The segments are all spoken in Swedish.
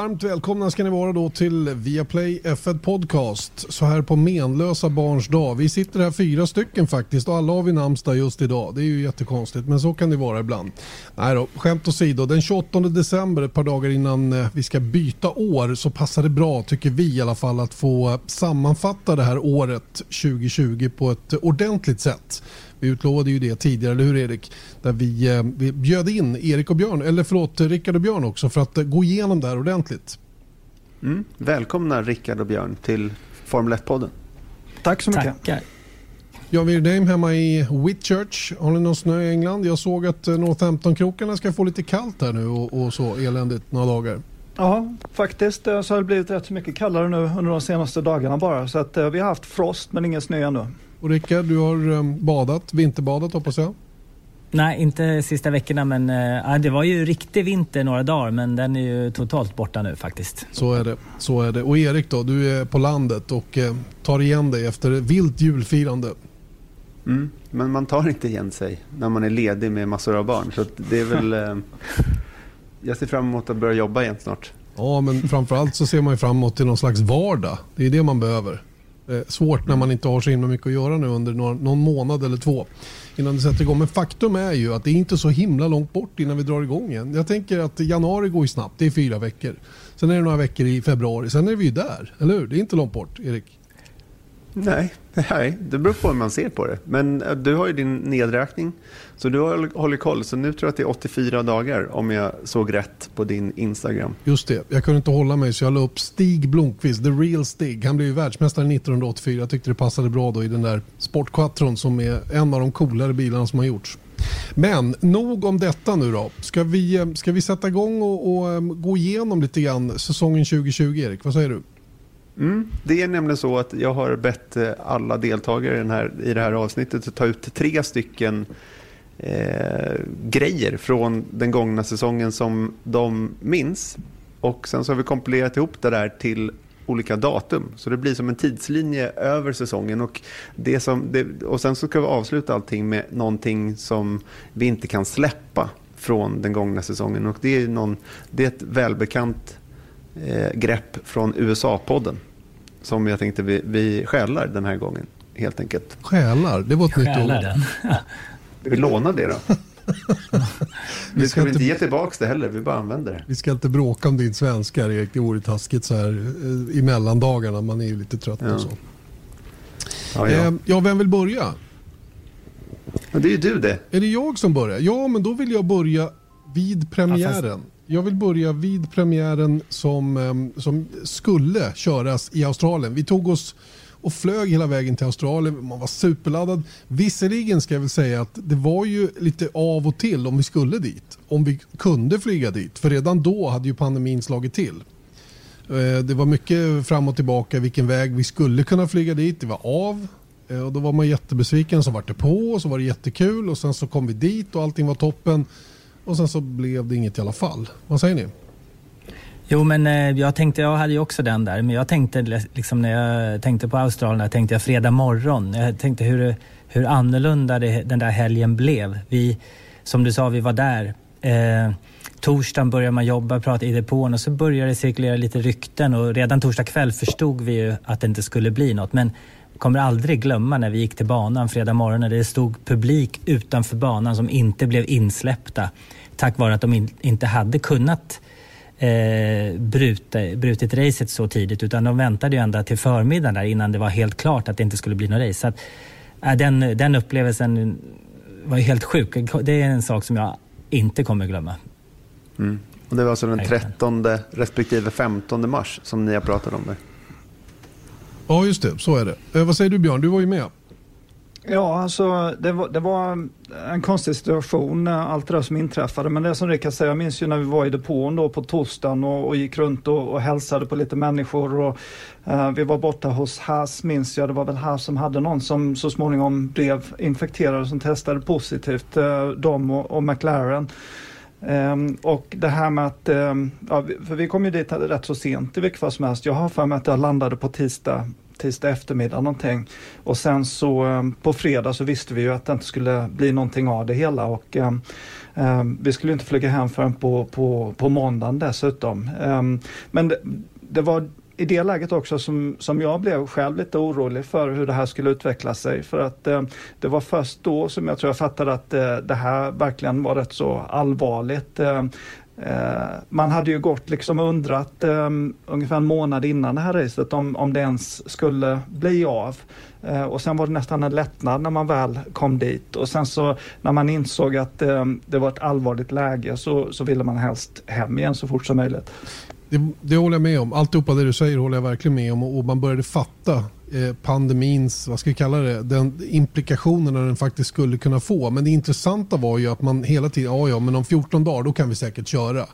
Varmt välkomna ska ni vara då till Viaplay F1 Podcast så här på menlösa barns dag. Vi sitter här fyra stycken faktiskt och alla har vi namnsdag just idag. Det är ju jättekonstigt men så kan det vara ibland. Nej då, skämt åsido. Den 28 december, ett par dagar innan eh, vi ska byta år så passar det bra tycker vi i alla fall att få sammanfatta det här året 2020 på ett ordentligt sätt. Vi utlovade ju det tidigare, eller hur Erik? Där vi, eh, vi bjöd in Erik och Björn, eller förlåt, Rickard och Björn också för att eh, gå igenom det här ordentligt. Mm. Välkomna Rickard och Björn till Formel 1-podden. Tack så mycket. Tackar. Jan Wirdheim hemma i Whitchurch. Har ni någon snö i England? Jag såg att eh, Northampton-krokarna ska få lite kallt här nu och, och så eländigt några dagar. Ja, faktiskt så har det blivit rätt så mycket kallare nu under de senaste dagarna bara. Så att vi har haft frost men ingen snö ännu. Och Rickard, du har um, badat, vinterbadat hoppas jag? Nej, inte sista veckorna men äh, det var ju riktig vinter några dagar men den är ju totalt borta nu faktiskt. Så är det. Så är det. Och Erik då, du är på landet och eh, tar igen dig efter vilt julfirande. Mm, men man tar inte igen sig när man är ledig med massor av barn. Så det är väl... Eh, jag ser fram emot att börja jobba igen snart. Ja, men framförallt så ser man ju fram emot till någon slags vardag. Det är det man behöver. Eh, svårt när man inte har så himla mycket att göra nu under någon månad eller två innan det sätter igång. Men faktum är ju att det är inte så himla långt bort innan vi drar igång igen. Jag tänker att januari går ju snabbt, det är fyra veckor. Sen är det några veckor i februari, sen är vi ju där, eller hur? Det är inte långt bort, Erik. Nej, nej, det beror på hur man ser på det. Men eh, du har ju din nedräkning, så du håller koll. Så nu tror jag att det är 84 dagar om jag såg rätt på din Instagram. Just det, jag kunde inte hålla mig så jag la upp Stig Blomqvist, the real Stig. Han blev ju världsmästare 1984. Jag tyckte det passade bra då i den där Sportquattron som är en av de coolare bilarna som har gjorts. Men nog om detta nu då. Ska vi, eh, ska vi sätta igång och, och eh, gå igenom lite grann säsongen 2020 Erik? Vad säger du? Mm, det är nämligen så att jag har bett eh, alla deltagare i, den här, i det här avsnittet att ta ut tre stycken eh, grejer från den gångna säsongen som de minns. Och sen så har vi kompilerat ihop det där till olika datum. Så det blir som en tidslinje över säsongen. Och, det som, det, och sen så ska vi avsluta allting med någonting som vi inte kan släppa från den gångna säsongen. Och det är, någon, det är ett välbekant eh, grepp från USA-podden som jag tänkte vi, vi stjälar den här gången. Helt enkelt. Stjälar? Det var ett nytt ord. Den. vi lånar det då. vi ska, inte, inte ge tillbaka det heller, vi bara använder det. Vi ska inte bråka om din svenska Erik, det vore taskigt så här eh, i mellandagarna. Man är ju lite trött ja. och så. Ja, ja. Eh, ja, vem vill börja? Det är ju du det. Är det jag som börjar? Ja, men då vill jag börja vid premiären. Ja, fast jag vill börja vid premiären som, ehm, som skulle köras i Australien. Vi tog oss och flög hela vägen till Australien. Man var superladdad. Visserligen ska jag väl säga att det var ju lite av och till om vi skulle dit. Om vi kunde flyga dit. För redan då hade ju pandemin slagit till. Eh, det var mycket fram och tillbaka vilken väg vi skulle kunna flyga dit. Det var av. Eh, och då var man jättebesviken. Så var det på och så var det jättekul. Och sen så kom vi dit och allting var toppen. Och sen så blev det inget i alla fall. Vad säger ni? Jo, men eh, jag tänkte, jag hade ju också den där, men jag tänkte liksom när jag tänkte på Australien, tänkte jag fredag morgon. Jag tänkte hur, hur annorlunda det, den där helgen blev. Vi, som du sa, vi var där. Eh, torsdagen började man jobba, prata i depån och så började det cirkulera lite rykten och redan torsdag kväll förstod vi ju att det inte skulle bli något. Men kommer aldrig glömma när vi gick till banan fredag morgon när det stod publik utanför banan som inte blev insläppta tack vare att de in, inte hade kunnat eh, bruta, brutit racet så tidigt utan de väntade ju ända till förmiddagen där innan det var helt klart att det inte skulle bli något race. Så att, äh, den, den upplevelsen var ju helt sjuk. Det är en sak som jag inte kommer glömma. Mm. Och det var alltså den 13 respektive 15 mars som ni har pratat om det? Ja, just det. Så är det. Eh, vad säger du Björn? Du var ju med. Ja, alltså det var, det var en konstig situation, eh, allt det där som inträffade. Men det som Rickard säger, jag minns ju när vi var i depån då på torsdagen och, och gick runt och, och hälsade på lite människor. Och, eh, vi var borta hos Haas, minns jag. Det var väl Haas som hade någon som så småningom blev infekterad som testade positivt, eh, dem och, och McLaren. Um, och det här med att, um, ja, för vi kom ju dit rätt så sent i vilket fall som helst. Jag har för mig att jag landade på tisdag tisdag eftermiddag någonting. Och sen så um, på fredag så visste vi ju att det inte skulle bli någonting av det hela och Um, vi skulle inte flyga hem förrän på, på, på måndagen dessutom. Um, men det, det, var i det läget också som, som jag blev själv lite orolig för hur det här skulle utveckla sig. För att eh, det var först då som jag tror jag fattade att eh, det här verkligen var rätt så allvarligt. Eh, eh man hade ju gått liksom undrat eh, ungefär en månad innan det här racet om, om det ens skulle bli av. Eh, och sen var det nästan en lättnad när man väl kom dit och sen så när man insåg att det var ett allvarligt läge så, så ville man helst hem igen så fort som möjligt. Det, det håller jag med om. Alltihopa det du säger håller jag verkligen med om. Och man började fatta eh, pandemins, vad ska vi kalla det, den implikationerna den faktiskt skulle kunna få. Men det intressanta var ju att man hela tiden, ja ja men om 14 dagar då kan vi säkert köra.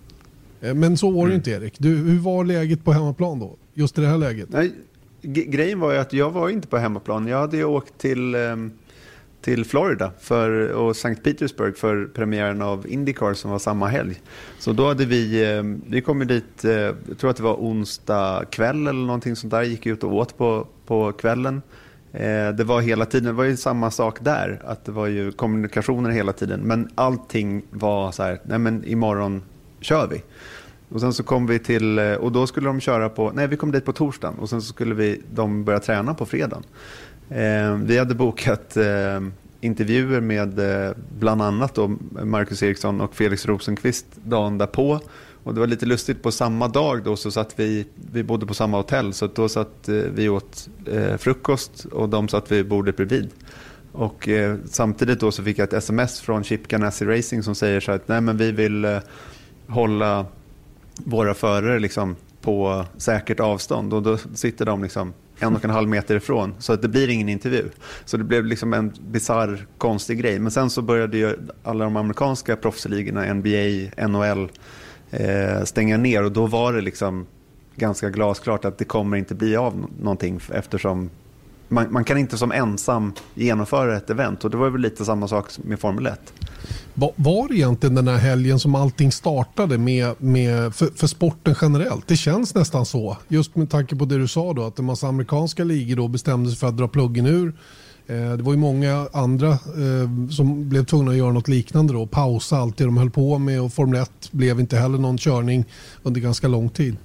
Eh, men så var det mm. inte Erik. Du, hur var läget på hemmaplan då? Just i det här läget? Nej, grejen var ju att jag var inte på hemmaplan. Jag hade ju åkt till eh, till Florida för, och St. Petersburg för premiären av Indycar som var samma helg. Så då hade vi, eh, vi kom dit, eh, jag tror att det var onsdag kväll eller någonting sånt där, gick ut och åt på, på kvällen. Eh, det var hela tiden, det var ju samma sak där, att det var ju kommunikationer hela tiden. Men allting var så här, nej men imorgon kör vi. Och sen så kom vi till, och då skulle de köra på, nej vi kom dit på torsdagen och sen så skulle vi, de börja träna på fredagen. Eh, vi hade bokat eh, intervjuer med eh, bland annat då Marcus Eriksson och Felix Rosenqvist dagen därpå. Och det var lite lustigt, på samma dag då så satt vi, vi bodde på samma hotell, så då satt eh, vi åt eh, frukost och de satt vid bordet bredvid. Och eh, samtidigt då så fick jag ett sms från Chip Ganassi Racing som säger så att nej men vi vill eh, hålla våra förare liksom på säkert avstånd och då sitter de liksom en och en halv meter ifrån. Så att det blir ingen intervju. Så det blev liksom en bizarr, konstig grej. Men sen så började ju alla de amerikanska proffsligorna, NBA, NHL, eh, stänga ner. Och då var det liksom ganska glasklart att det kommer inte bli av någonting eftersom man, man, kan inte som ensam genomföra ett event. Och det var väl lite samma sak med Formel 1. Var det egentligen den här helgen som allting startade med, med för, för, sporten generellt? Det känns nästan så. Just med tanke på det du sa då att en massa amerikanska ligor då bestämde sig för att dra pluggen ur. Eh, det var ju många andra eh, som blev tvungna att göra något liknande då. Pausa allt det de höll på med och Formel 1 blev inte heller någon körning under ganska lång tid.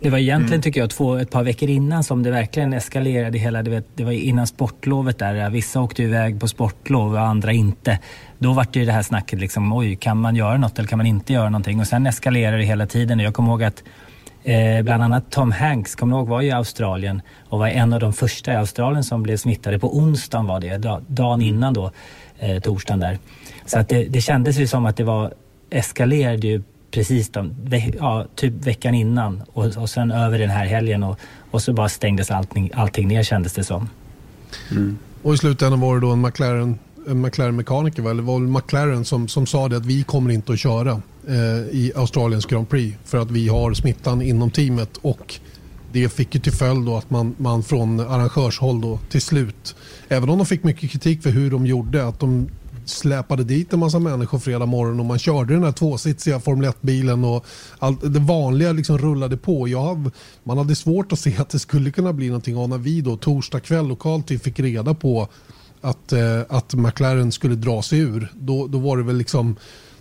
Det var egentligen, mm. tycker jag, två, ett par veckor innan som det verkligen eskalerade hela. Du vet, det var innan sportlovet där. Vissa åkte iväg på sportlov och andra inte. Då var det ju det här snacket liksom, oj, kan man göra något eller kan man inte göra någonting? Och sen eskalerade det hela tiden. Jag kommer ihåg att eh, bland annat Tom Hanks, kommer ihåg, var i Australien och var en av de första i Australien som blev smittade. På onsdagen var det, dagen innan då, eh, torsdagen där. Så att det, det kändes ju som att det var eskalerade ju precis de, ja, typ veckan innan och, och sen över den här helgen och, och så bara stängdes allting, allting ner kändes det som. Mm. Och i slutändan var det då en McLaren en McLaren-mekaniker, eller var det McLaren som, som sa det att vi kommer inte att köra eh, i Australiens Grand Prix för att vi har smittan inom teamet och det fick ju till följd då att man, man från arrangörshåll då till slut, även om de fick mycket kritik för hur de gjorde, att de släpade dit en massa människor fredag morgon och man körde den här tvåsitsiga Formel 1-bilen och allt, det vanliga liksom rullade på. Jag, man hade svårt att se att det skulle kunna bli någonting av när vi då torsdag kväll lokalt fick reda på att, eh, att McLaren skulle dra sig ur. Då, då var det väl liksom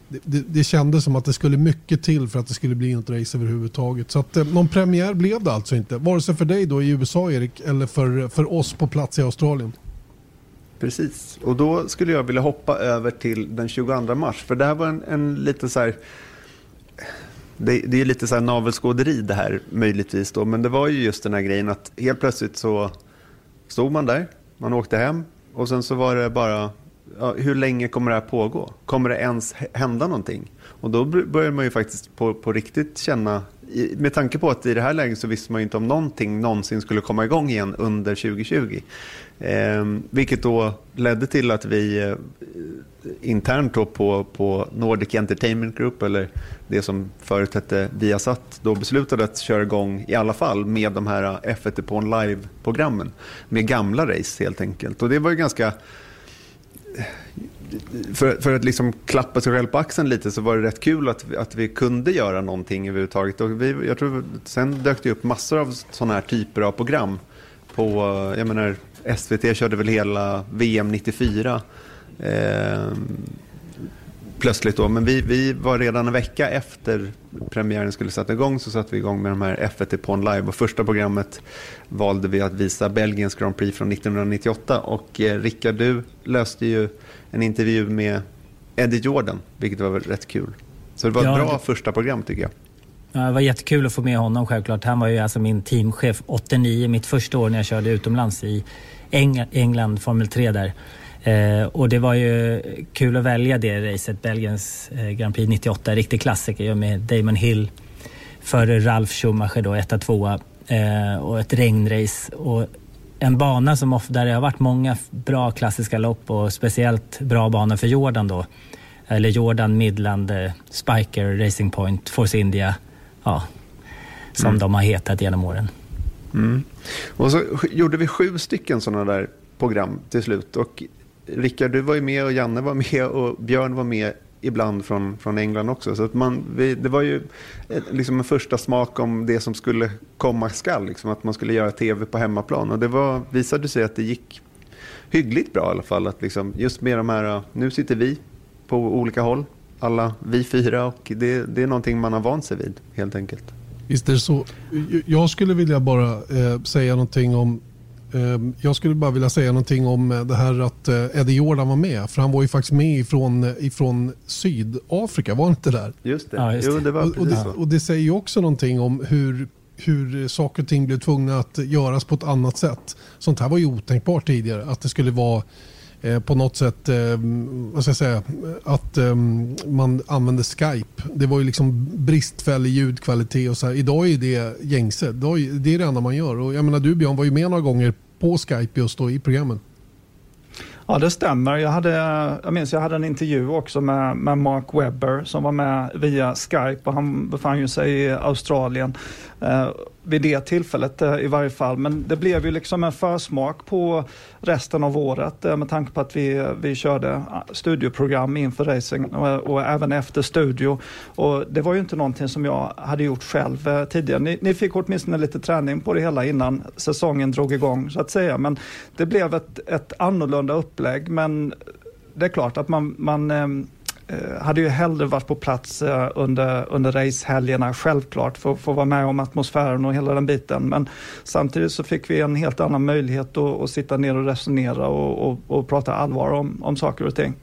det, det, det kändes som att det skulle mycket till för att det skulle bli något race överhuvudtaget. Så att, eh, någon premiär blev det alltså inte. Vare sig för dig då i USA Erik eller för, för oss på plats i Australien. Precis, och då skulle jag vilja hoppa över till den 22 mars. För det här var en, en liten så här... Det, det är lite så här navelskåderi det här möjligtvis då. Men det var ju just den här grejen att helt plötsligt så stod man där. Man åkte hem och sen så var det bara ja, hur länge kommer det här pågå? Kommer det ens hända någonting? Och då börjar man ju faktiskt på, på riktigt känna, med tanke på att i det här läget så visste man ju inte om någonting någonsin skulle komma igång igen under 2020. Eh, vilket då ledde till att vi eh, internt då på, på Nordic Entertainment Group, eller det som förut hette Viasat, då beslutade att köra igång i alla fall med de här eh, F1 på live-programmen. Med gamla race helt enkelt. Och det var ju ganska eh, för, för att liksom klappa sig själv på axeln lite så var det rätt kul att, att vi kunde göra någonting överhuvudtaget. Och vi, jag tror, sen dök det upp massor av sådana här typer av program. På, eh, jag menar, SVT körde väl hela VM 94. Eh, plötsligt då. Men vi, vi var redan en vecka efter premiären skulle sätta igång så satte vi igång med de här F1 på live. Och första programmet valde vi att visa Belgiens Grand Prix från 1998. Och eh, Rickard, du löste ju en intervju med Eddie Jordan, vilket var rätt kul. Så det var ett ja, bra det... första program tycker jag. Ja, det var jättekul att få med honom självklart. Han var ju alltså min teamchef 89, mitt första år när jag körde utomlands i Eng England, Formel 3 där. Eh, och det var ju kul att välja det racet, Belgiens eh, Grand Prix 98, riktig klassiker med Damon Hill före Ralf Schumacher då, etta, tvåa eh, och ett regnrace. Och en bana som ofta, där det har varit många bra klassiska lopp och speciellt bra banor för Jordan då. Eller Jordan, Midland, eh, Spiker, Racing Point, Force India. Ja, som mm. de har hetat genom åren. Mm. Och så gjorde vi sju stycken sådana där program till slut. Och Rickard, du var ju med och Janne var med och Björn var med ibland från, från England också. Så att man, vi, det var ju liksom en första smak om det som skulle komma skall. Liksom, att man skulle göra tv på hemmaplan. Och det var, visade sig att det gick hyggligt bra i alla fall. Att liksom, just med de här, nu sitter vi på olika håll, alla vi fyra. Och det, det är någonting man har vant sig vid helt enkelt. Visst är det så. Jag skulle vilja bara eh, säga någonting om Ehm, jag skulle bara vilja säga någonting om eh, det här att eh, Eddie Jordan var med. För han var ju faktiskt med ifrån, eh, ifrån Sydafrika, var han inte där? Just det. Ja, just det. Jo, det var och, och, det, och det säger ju också någonting om hur, hur saker och ting blev tvungna att göras på ett annat sätt. Sånt här var ju otänkbart tidigare. Att det skulle vara eh, Eh, på något sätt, eh, vad ska jag säga, att eh, man använde Skype. Det var ju liksom bristfällig ljudkvalitet och så här. Idag är det gängse. Det är det enda man gör. Och jag menar du Björn var ju med några gånger på Skype just då i programmen. Ja, det stämmer. Jag, hade, jag minns jag hade en intervju också med, med Mark Webber som var med via Skype och han befann ju sig i Australien. Eh, vid det tillfället eh, i varje fall. Men det blev ju liksom en försmak på resten av året eh, med tanke på att vi, eh, vi körde ah, studioprogram inför racing och, och, även efter studio. Och det var ju inte någonting som jag hade gjort själv eh, tidigare. Ni, ni fick åtminstone lite träning på det hela innan säsongen drog igång så att säga. Men det blev ett, ett annorlunda upplägg. Men det är klart att man, man Eh, Eh, hade ju hellre varit på plats eh, under, under racehelgerna, självklart, för att få vara med om atmosfären och hela den biten. Men samtidigt så fick vi en helt annan möjlighet att, att sitta ner och resonera och, och, och prata allvar om, om saker och ting.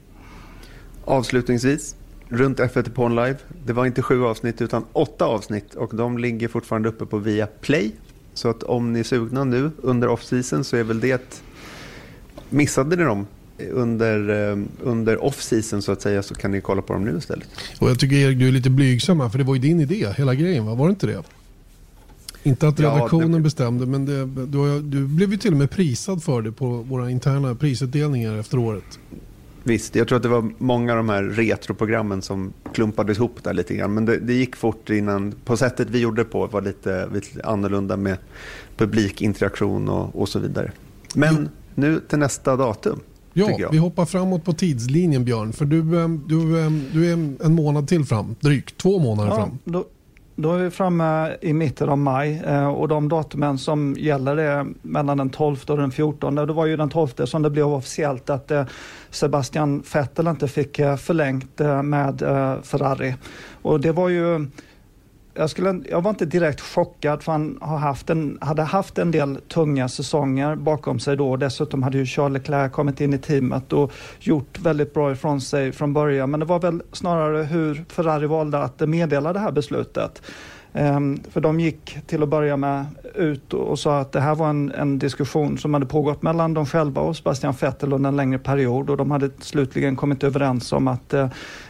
Avslutningsvis, runt F1 på live. Det var inte sju avsnitt utan åtta avsnitt och de ligger fortfarande uppe på via Play. Så att om ni är sugna nu under off-season så är väl det Missade ni dem under, eh, under off-season så att säga så kan ni kolla på dem nu istället. Och jag tycker Erik du är lite blygsam här för det var ju din idé hela grejen va? Var det inte det? Inte att redaktionen ja, det... bestämde men det, du, du, blev ju till och med prisad för det på våra interna prisutdelningar efter året. Visst, jag tror att det var många av de här retroprogrammen som klumpades ihop där lite grann. Men det, det gick fort innan, på sättet vi gjorde på var lite, lite annorlunda med publikinteraktion och, och så vidare. Men jo. nu till nästa datum. Ja, vi hoppar framåt på tidslinjen Björn. För du, ehm, du, ehm, du är en månad till fram, drygt två månader ja, fram. Då, då är vi framme i mitten av maj eh, och de datumen som gäller är mellan den 12 och den 14. Det var ju den 12 som det blev officiellt att eh, Sebastian Vettel inte fick eh, förlängt med Ferrari. Och det var ju jag, skulle, jag var inte direkt chockad för han har haft en, hade haft en del tunga säsonger bakom sig då. Dessutom hade ju Charles Leclerc kommit in i teamet och gjort väldigt bra ifrån sig från början. Men det var väl snarare hur Ferrari valde att meddela det här beslutet. Um, för de gick till att börja med ut och sa att det här var en, en, diskussion som hade pågått mellan dem själva och Sebastian Vettel under en längre period och de hade slutligen kommit överens om att uh,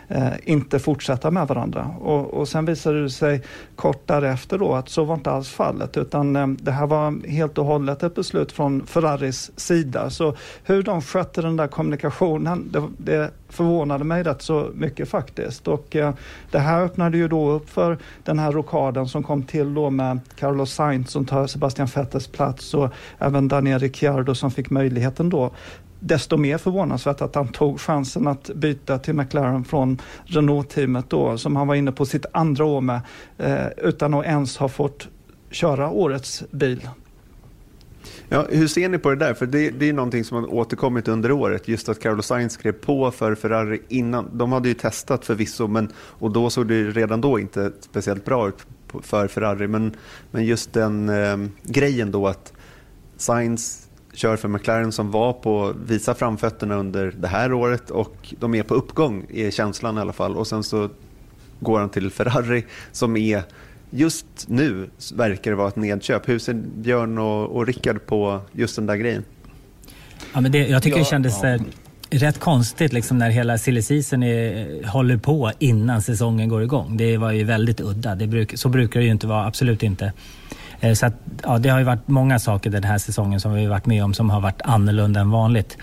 eh, inte fortsätta med varandra. Och, och sen visade det sig kort därefter då att så var inte alls fallet utan eh, det här var helt och hållet ett beslut från Ferraris sida. Så hur de skötte den där kommunikationen, det, det förvånade mig rätt så mycket faktiskt. Och eh, det här öppnade ju då upp för den här rokaden som kom till då med Carlos Sainz som tar Sebastian Vettels plats och även Daniel Ricciardo som fick möjligheten då desto mer förvånansvärt att han tog chansen att byta till McLaren från Renault-teamet då, som han var inne på sitt andra år med, eh, utan att ens ha fått köra årets bil. Ja, hur ser ni på det där? För det, det är någonting som har återkommit under året. Just att Carlos Sainz skrev på för Ferrari innan. De hade ju testat förvisso, men, och då såg det redan då inte speciellt bra ut för Ferrari. Men, men just den eh, grejen då att Sainz kör för McLaren som var på visa framfötterna under det här året och de är på uppgång, är känslan i alla fall. Och sen så går han till Ferrari som är just nu verkar det vara ett nedköp. Hur ser Björn och, och Rickard på just den där grejen? Ja, men det, jag tycker det kändes ja. Eh, rätt konstigt liksom när hela silly season är, håller på innan säsongen går igång. Det var ju väldigt udda. Det bruk, så brukar det ju inte vara, absolut inte. Eh, så att, ja, det har ju varit många saker den här säsongen som vi varit med om som har varit annorlunda än vanligt.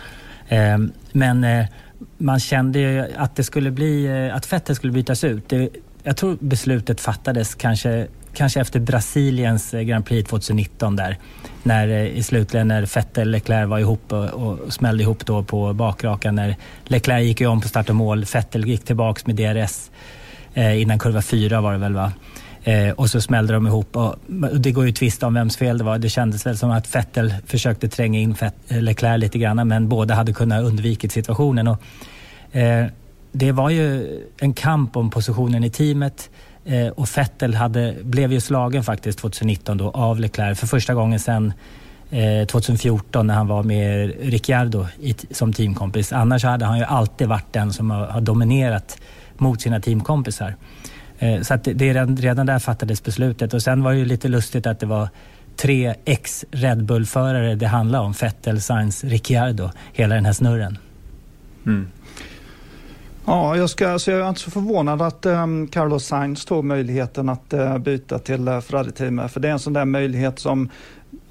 Eh, men eh, man kände ju att det skulle bli, att fettet skulle bytas ut. Det, jag tror beslutet fattades kanske, kanske efter Brasiliens Grand Prix 2019 där. När, I slutligen när Vettel och Leclerc var ihop och, och smällde ihop då på bakrakan. När Leclerc gick ju om på start och mål. Vettel gick tillbaks med DRS eh, innan kurva fyra var det väl va. Eh, och så smällde de ihop. Och, och det går ju att tvista om vems fel det var. Det kändes väl som att Vettel försökte tränga in Fett, Leclerc lite grann men båda hade kunnat undvikit situationen. Och, eh, det var ju en kamp om positionen i teamet eh, och Vettel hade, blev ju slagen faktiskt 2019 då av Leclerc för första gången sedan eh, 2014 när han var med Ricciardo i, som teamkompis. Annars hade han ju alltid varit den som har, har dominerat mot sina teamkompisar. Eh, så att det, det, redan där fattades beslutet och sen var det ju lite lustigt att det var tre ex Red Bull-förare det handlade om. Vettel, Sainz, Ricciardo, hela den här snurren. Mm. Ja, jag, ska, alltså jag är inte så förvånad att um, Carlos Sainz tog möjligheten att uh, byta till uh, Ferrari-teamet. För det är en sån där möjlighet som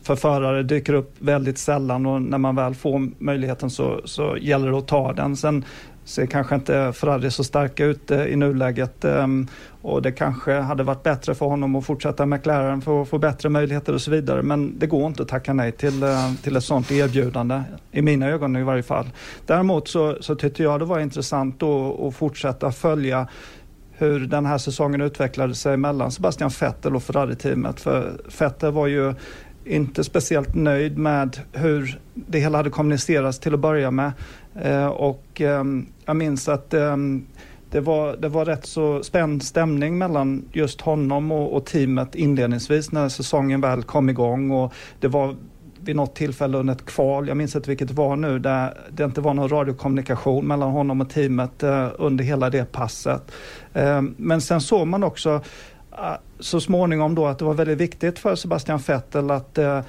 för förare dyker upp väldigt sällan och när man väl får möjligheten så, så gäller det att ta den. Sen ser kanske inte Ferrari så starka ut i nuläget ehm, och det kanske hade varit bättre för honom att fortsätta med McLaren för att få bättre möjligheter och så vidare. Men det går inte att tacka nej till, eh, till ett sådant erbjudande, i mina ögon i varje fall. Däremot så, så tyckte jag det var intressant att fortsätta följa hur den här säsongen utvecklade sig mellan Sebastian Vettel och Ferrari-teamet. För Vettel var ju inte speciellt nöjd med hur det hela hade kommunicerats till att börja med. Eh, och ehm, jag minns att ehm, det var, det var rätt så spänd stämning mellan just honom och, och, teamet inledningsvis när säsongen väl kom igång. Och det var vid något tillfälle under ett kval, jag minns inte vilket det var nu, där det inte var någon radiokommunikation mellan honom och teamet eh, under hela det passet. Eh, men sen såg man också eh, så småningom då att det var väldigt viktigt för Sebastian Vettel att eh,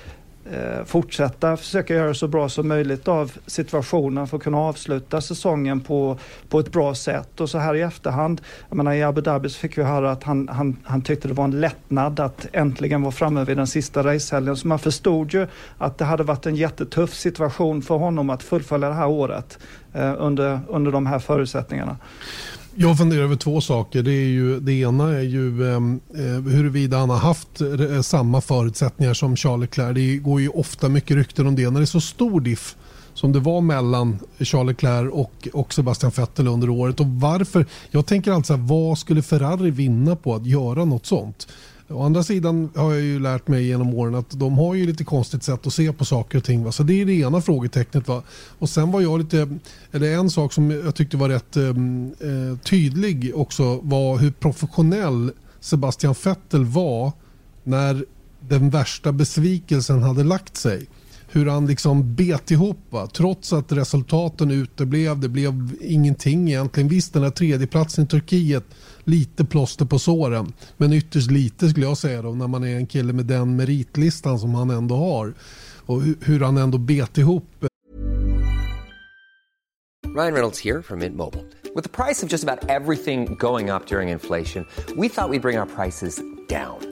eh, fortsätta försöka göra så bra som möjligt av situationen för att kunna avsluta säsongen på, på ett bra sätt. Och så här i efterhand, jag menar i Abu Dhabi så fick vi höra att han, han, han tyckte det var en lättnad att äntligen vara framme vid den sista racehelgen. Så man förstod ju att det hade varit en jättetuff situation för honom att fullfölja det här året eh, under, under de här förutsättningarna. Jag funderar över två saker. Det, är ju, det ena är ju ehm, eh, huruvida han har haft eh, samma förutsättningar som Charles Leclerc. Det går ju ofta mycket rykten om det. När det är så stor diff som det var mellan Charles Leclerc och, och Sebastian Vettel under året. Och varför? Jag tänker alltså, vad skulle Ferrari vinna på att göra något sånt? Å andra sidan har jag ju lärt mig genom åren att de har ju lite konstigt sätt att se på saker och ting. Va? Så det är det ena frågetecknet. Va? Och sen var jag lite, eller en sak som jag tyckte var rätt eh, eh tydlig också var hur professionell Sebastian Vettel var när den värsta besvikelsen hade lagt sig hur han liksom bet ihop. Va? Trots att resultaten uteblev. Det blev ingenting egentligen. Visst, den här tredjeplatsen i Turkiet, lite plåster på såren. Men ytterst lite skulle jag säga då, när man är en kille med den meritlistan som han ändå har. Och hur han ändå bet ihop. Ryan Reynolds här från Mint Mobile. Med priset på nästan allt som går upp under inflationen, trodde vi att vi skulle bring våra priser down.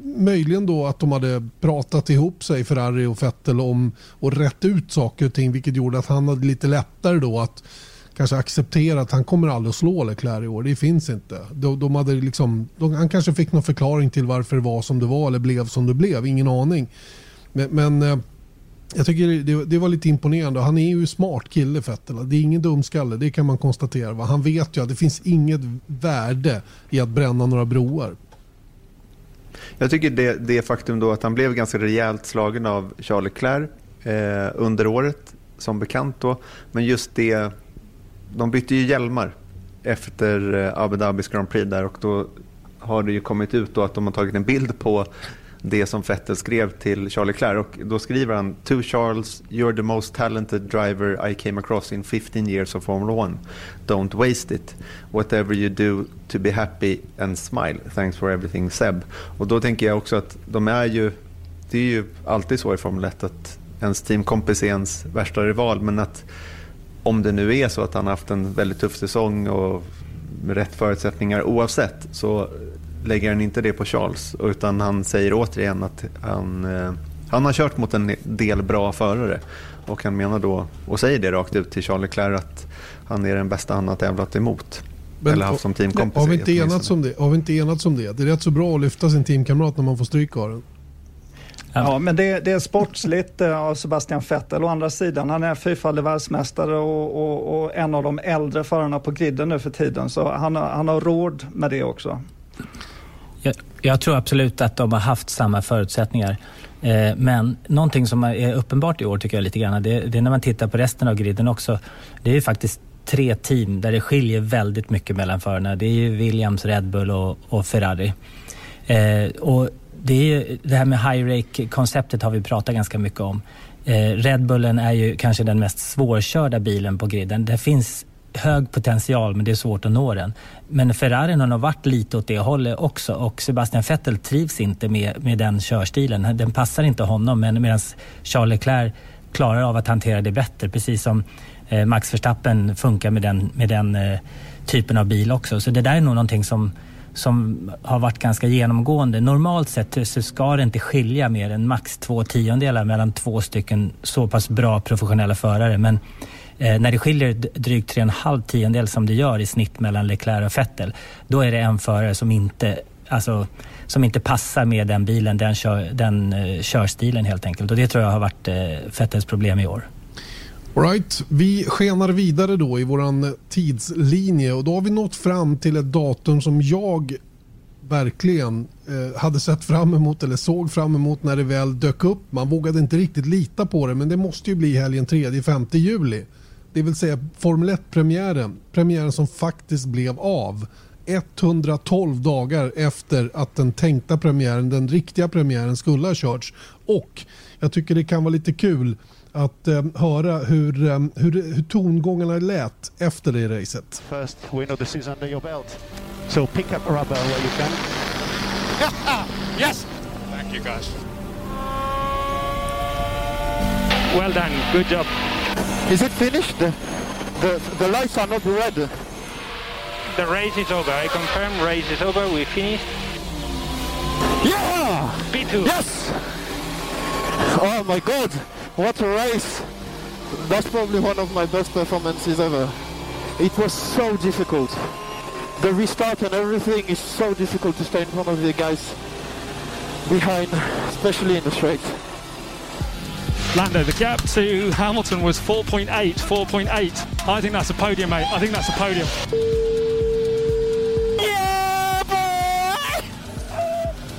möjligen då att de hade pratat ihop sig, Ferrari och Vettel, om och rätt ut saker och ting vilket gjorde att han hade lite lättare då att kanske acceptera att han kommer aldrig att slå Leclerc i år. Det finns inte. De, de hade liksom, de, han kanske fick någon förklaring till varför det var som det var eller blev som det blev. Ingen aning. Men, men eh, jag tycker det, det, var lite imponerande. Han är ju smart kille Vettel. Det är ingen dumskalle, det kan man konstatera. Han vet ju att det finns inget värde i att bränna några broar. Jag tycker det, det faktum då att han blev ganska rejält slagen av Charles Leclerc eh, under året, som bekant då. Men just det, de bytte ju hjälmar efter eh, Abu Dhabis Grand Prix där och då har det ju kommit ut då att de har tagit en bild på det som Vettel skrev till Charlie Leclerc och då skriver han To Charles, you're the most talented driver I came across in 15 years of Formula 1. Don't waste it. Whatever you do to be happy and smile. Thanks for everything Seb. Och då tänker jag också att de är ju, det är ju alltid så i Formel 1 att ens teamkompis är ens värsta rival men att om det nu är så att han har haft en väldigt tuff säsong och med rätt förutsättningar oavsett så lägger han inte det på Charles utan han säger återigen att han, eh, han har kört mot en del bra förare och han menar då och säger det rakt ut till Charles Leclerc att han är den bästa han har tävlat emot. Men, eller haft som teamkompis. Har vi, inte enats om det? har vi inte enats om det? Det är rätt så bra att lyfta sin teamkamrat när man får stryk av den. Ja, men det, det är sportsligt eh, av Sebastian Vettel. Å andra sidan, han är fyrfaldig världsmästare och, och, och, en av de äldre förarna på griden nu för tiden. Så han, han har råd med det också. Jag, jag, tror absolut att de har haft samma förutsättningar. Eh, men någonting som är uppenbart i år tycker jag lite grann, det, det, är när man tittar på resten av griden också. Det är ju faktiskt tre team där det skiljer väldigt mycket mellan förarna. Det är ju Williams, Red Bull och, och Ferrari. Eh, och det, är, det här med high rake-konceptet har vi pratat ganska mycket om. Eh, Red Bullen är ju kanske den mest svårkörda bilen på griden. Det finns hög potential men det är svårt att nå den. Men Ferrarin har nog varit lite åt det hållet också och Sebastian Vettel trivs inte med, med den körstilen. Den passar inte honom men medan Charles Leclerc klarar av att hantera det bättre precis som eh, Max Verstappen funkar med den, med den eh, typen av bil också. Så det där är nog någonting som, som har varit ganska genomgående. Normalt sett så ska det inte skilja mer än max två tiondelar mellan två stycken så pass bra professionella förare. Men Eh, när det skiljer drygt tre och en halv tiondel som det gör i snitt mellan Leclerc och Vettel, då är det en förare som inte Alltså, som inte passar med den bilen, den, kör, den uh, körstilen helt enkelt. Och det tror jag har varit uh, Vettels problem i år. All right. Vi skenar vidare då i vår tidslinje och då har vi nått fram till ett datum som jag verkligen eh, hade sett fram emot eller såg fram emot när det väl dök upp. Man vågade inte riktigt lita på det men det måste ju bli helgen 3-5 juli. Det vill säga Formel 1-premiären. Premiären som faktiskt blev av. 112 dagar efter att den tänkta premiären, den riktiga premiären skulle ha körts. Och jag tycker det kan vara lite kul att eh, höra hur, eh, hur, hur tongångarna lät efter det racet. First win of the season under your belt. So pick up rubber where you can. yes! Thank you guys. Well done, good job. Is it finished? The, the, the lights are not red. The race is over. I confirm race is over. We finished. Yeah! P2. Yes! Oh my god, what a race! That's probably one of my best performances ever. It was so difficult. The restart and everything is so difficult to stay in front of the guys behind, especially in the straight. Lando, the gap to Hamilton was 4.8, 4.8. I think that's a podium, mate. I think that's a podium. Yeah, boy!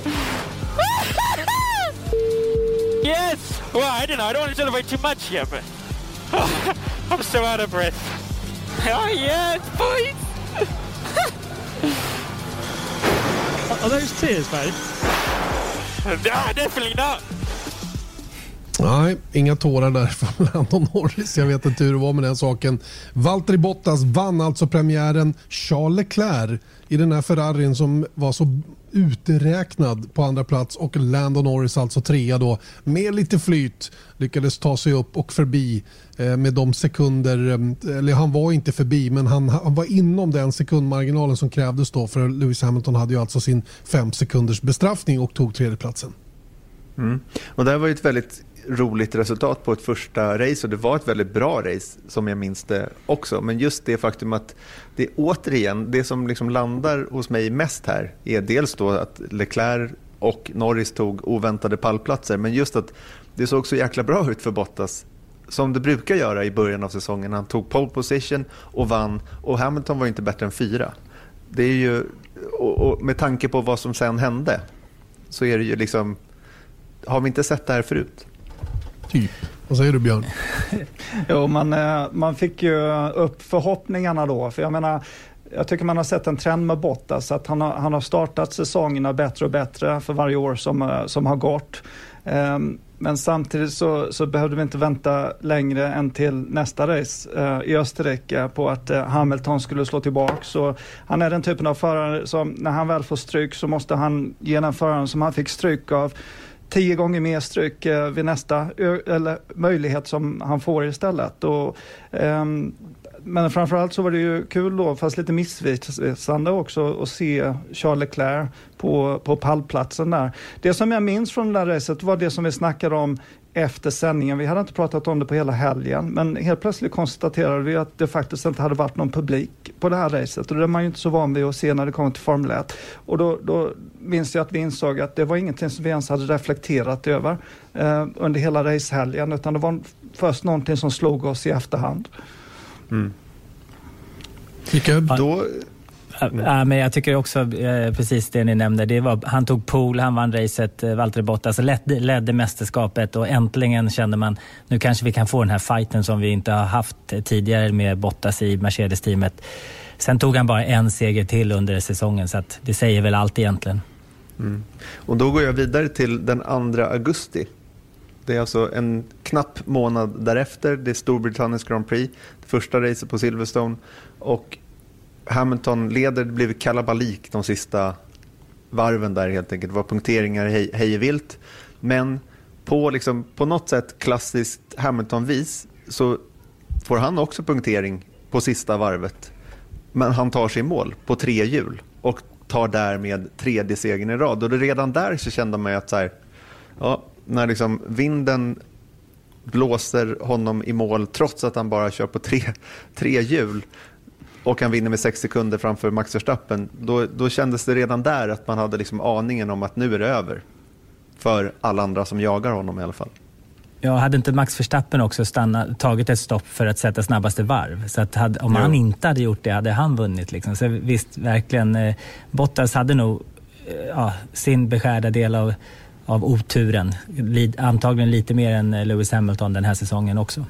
yes! Well, I don't know. I don't want to celebrate too much here, but oh, I'm so out of breath. Oh, yes, boys! Are those tears, mate? No, definitely not. Nej, inga tårar där från Landon Norris. Jag vet inte hur det var med den saken. Valtteri Bottas vann alltså premiären. Charles Leclerc i den här Ferrarin som var så uträknad på andra plats och Landon Norris alltså trea då. Med lite flyt lyckades ta sig upp och förbi eh, med de sekunder, eh, eller han var inte förbi men han, han, var inom den sekundmarginalen som krävdes då för Lewis Hamilton hade ju alltså sin fem sekunders bestraffning och tog tredjeplatsen. Mm. Och det här var ju ett väldigt roligt resultat på ett första race och det var ett väldigt bra race som jag minns det också. Men just det faktum att det återigen, det som liksom landar hos mig mest här är dels då att Leclerc och Norris tog oväntade pallplatser men just att det såg så jäkla bra ut för Bottas som det brukar göra i början av säsongen. Han tog pole position och vann och Hamilton var inte bättre än fyra. Det är ju, och, och med tanke på vad som sen hände så är det ju liksom, har vi inte sett det här förut? Typ. Vad säger du Björn? jo, man, eh, man fick ju upp förhoppningarna då. För jag menar, jag tycker man har sett en trend med Bottas, att han har, han har startat säsongerna bättre och bättre för varje år som, eh, som har gått. Um, men samtidigt så, så behövde vi inte vänta längre än till nästa race uh, i Österrike på att uh, Hamilton skulle slå tillbaka. Så han är den typen av förare som när han väl får stryk så måste han ge den föraren som han fick stryk av tio gånger mer stryk eh, vid nästa eller möjlighet som han får istället. Och, um, men framförallt så var det ju kul då, fast lite missvisande också, att se Charles Leclerc på, på pallplatsen där. Det som jag minns från det där racet var det som vi snackade om efter sändningen. Vi hade inte pratat om det på hela helgen, men helt plötsligt konstaterade vi att det faktiskt inte hade varit någon publik på det här racet och det är man ju inte så van vid att se när det kommer till Formel 1. Och då, då minns jag att vi insåg att det var ingenting som vi ens hade reflekterat över eh, under hela racehelgen, utan det var först någonting som slog oss i efterhand. Mm. Då... Ja, men jag tycker också eh, precis det ni nämnde. Det var, han tog pool, han vann racet, eh, Valtteri Bottas ledde, ledde mästerskapet och äntligen kände man nu kanske vi kan få den här fighten som vi inte har haft tidigare med Bottas i Mercedes-teamet. Sen tog han bara en seger till under säsongen så att det säger väl allt egentligen. Mm. Och då går jag vidare till den 2 augusti det är alltså en knapp månad därefter. Det är Storbritanniens Grand Prix, första racet på Silverstone. Och Hamilton leder, det blev kalabalik de sista varven där helt enkelt. Det var punkteringar hej, hej vilt. Men på, liksom, på något sätt klassiskt Hamilton-vis så får han också punktering på sista varvet. Men han tar sig i mål på tre hjul och tar därmed tredje segern i rad. Och redan där så kände man att så här, ja, när liksom vinden blåser honom i mål trots att han bara kör på tre, tre hjul och han vinner med sex sekunder framför Max Verstappen, då, då kändes det redan där att man hade liksom aningen om att nu är det över. För alla andra som jagar honom i alla fall. Ja, hade inte Max Verstappen också stannat, tagit ett stopp för att sätta snabbaste varv? Så att hade, om jo. han inte hade gjort det hade han vunnit. Liksom. Så visst, verkligen. Eh, Bottas hade nog eh, ja, sin beskärda del av av oturen. Antagligen lite mer än eh, Lewis Hamilton den här säsongen också.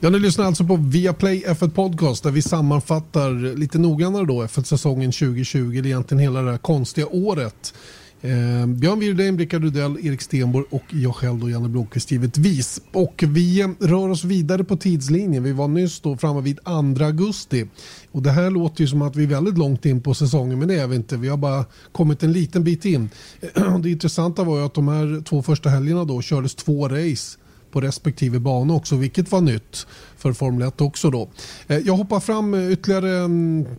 Ja, ni lyssnar alltså på Viaplay F1 Podcast där vi sammanfattar lite noggrannare då F1-säsongen 2020, eller egentligen hela det här konstiga året. Eh, Björn Wirdheim, Rickard Rudell, Erik Stenborg och jag själv då, Janne Blomqvist givetvis. Och vi eh, rör oss vidare på tidslinjen. Vi var nyss då framme vid 2 augusti. Och det här låter ju som att vi är väldigt långt in på säsongen men det är vi inte. Vi har bara kommit en liten bit in. Det intressanta var ju att de här två första helgerna då kördes två race på respektive bana också, vilket var nytt för Formel 1 också. Då. Eh, jag hoppar fram ytterligare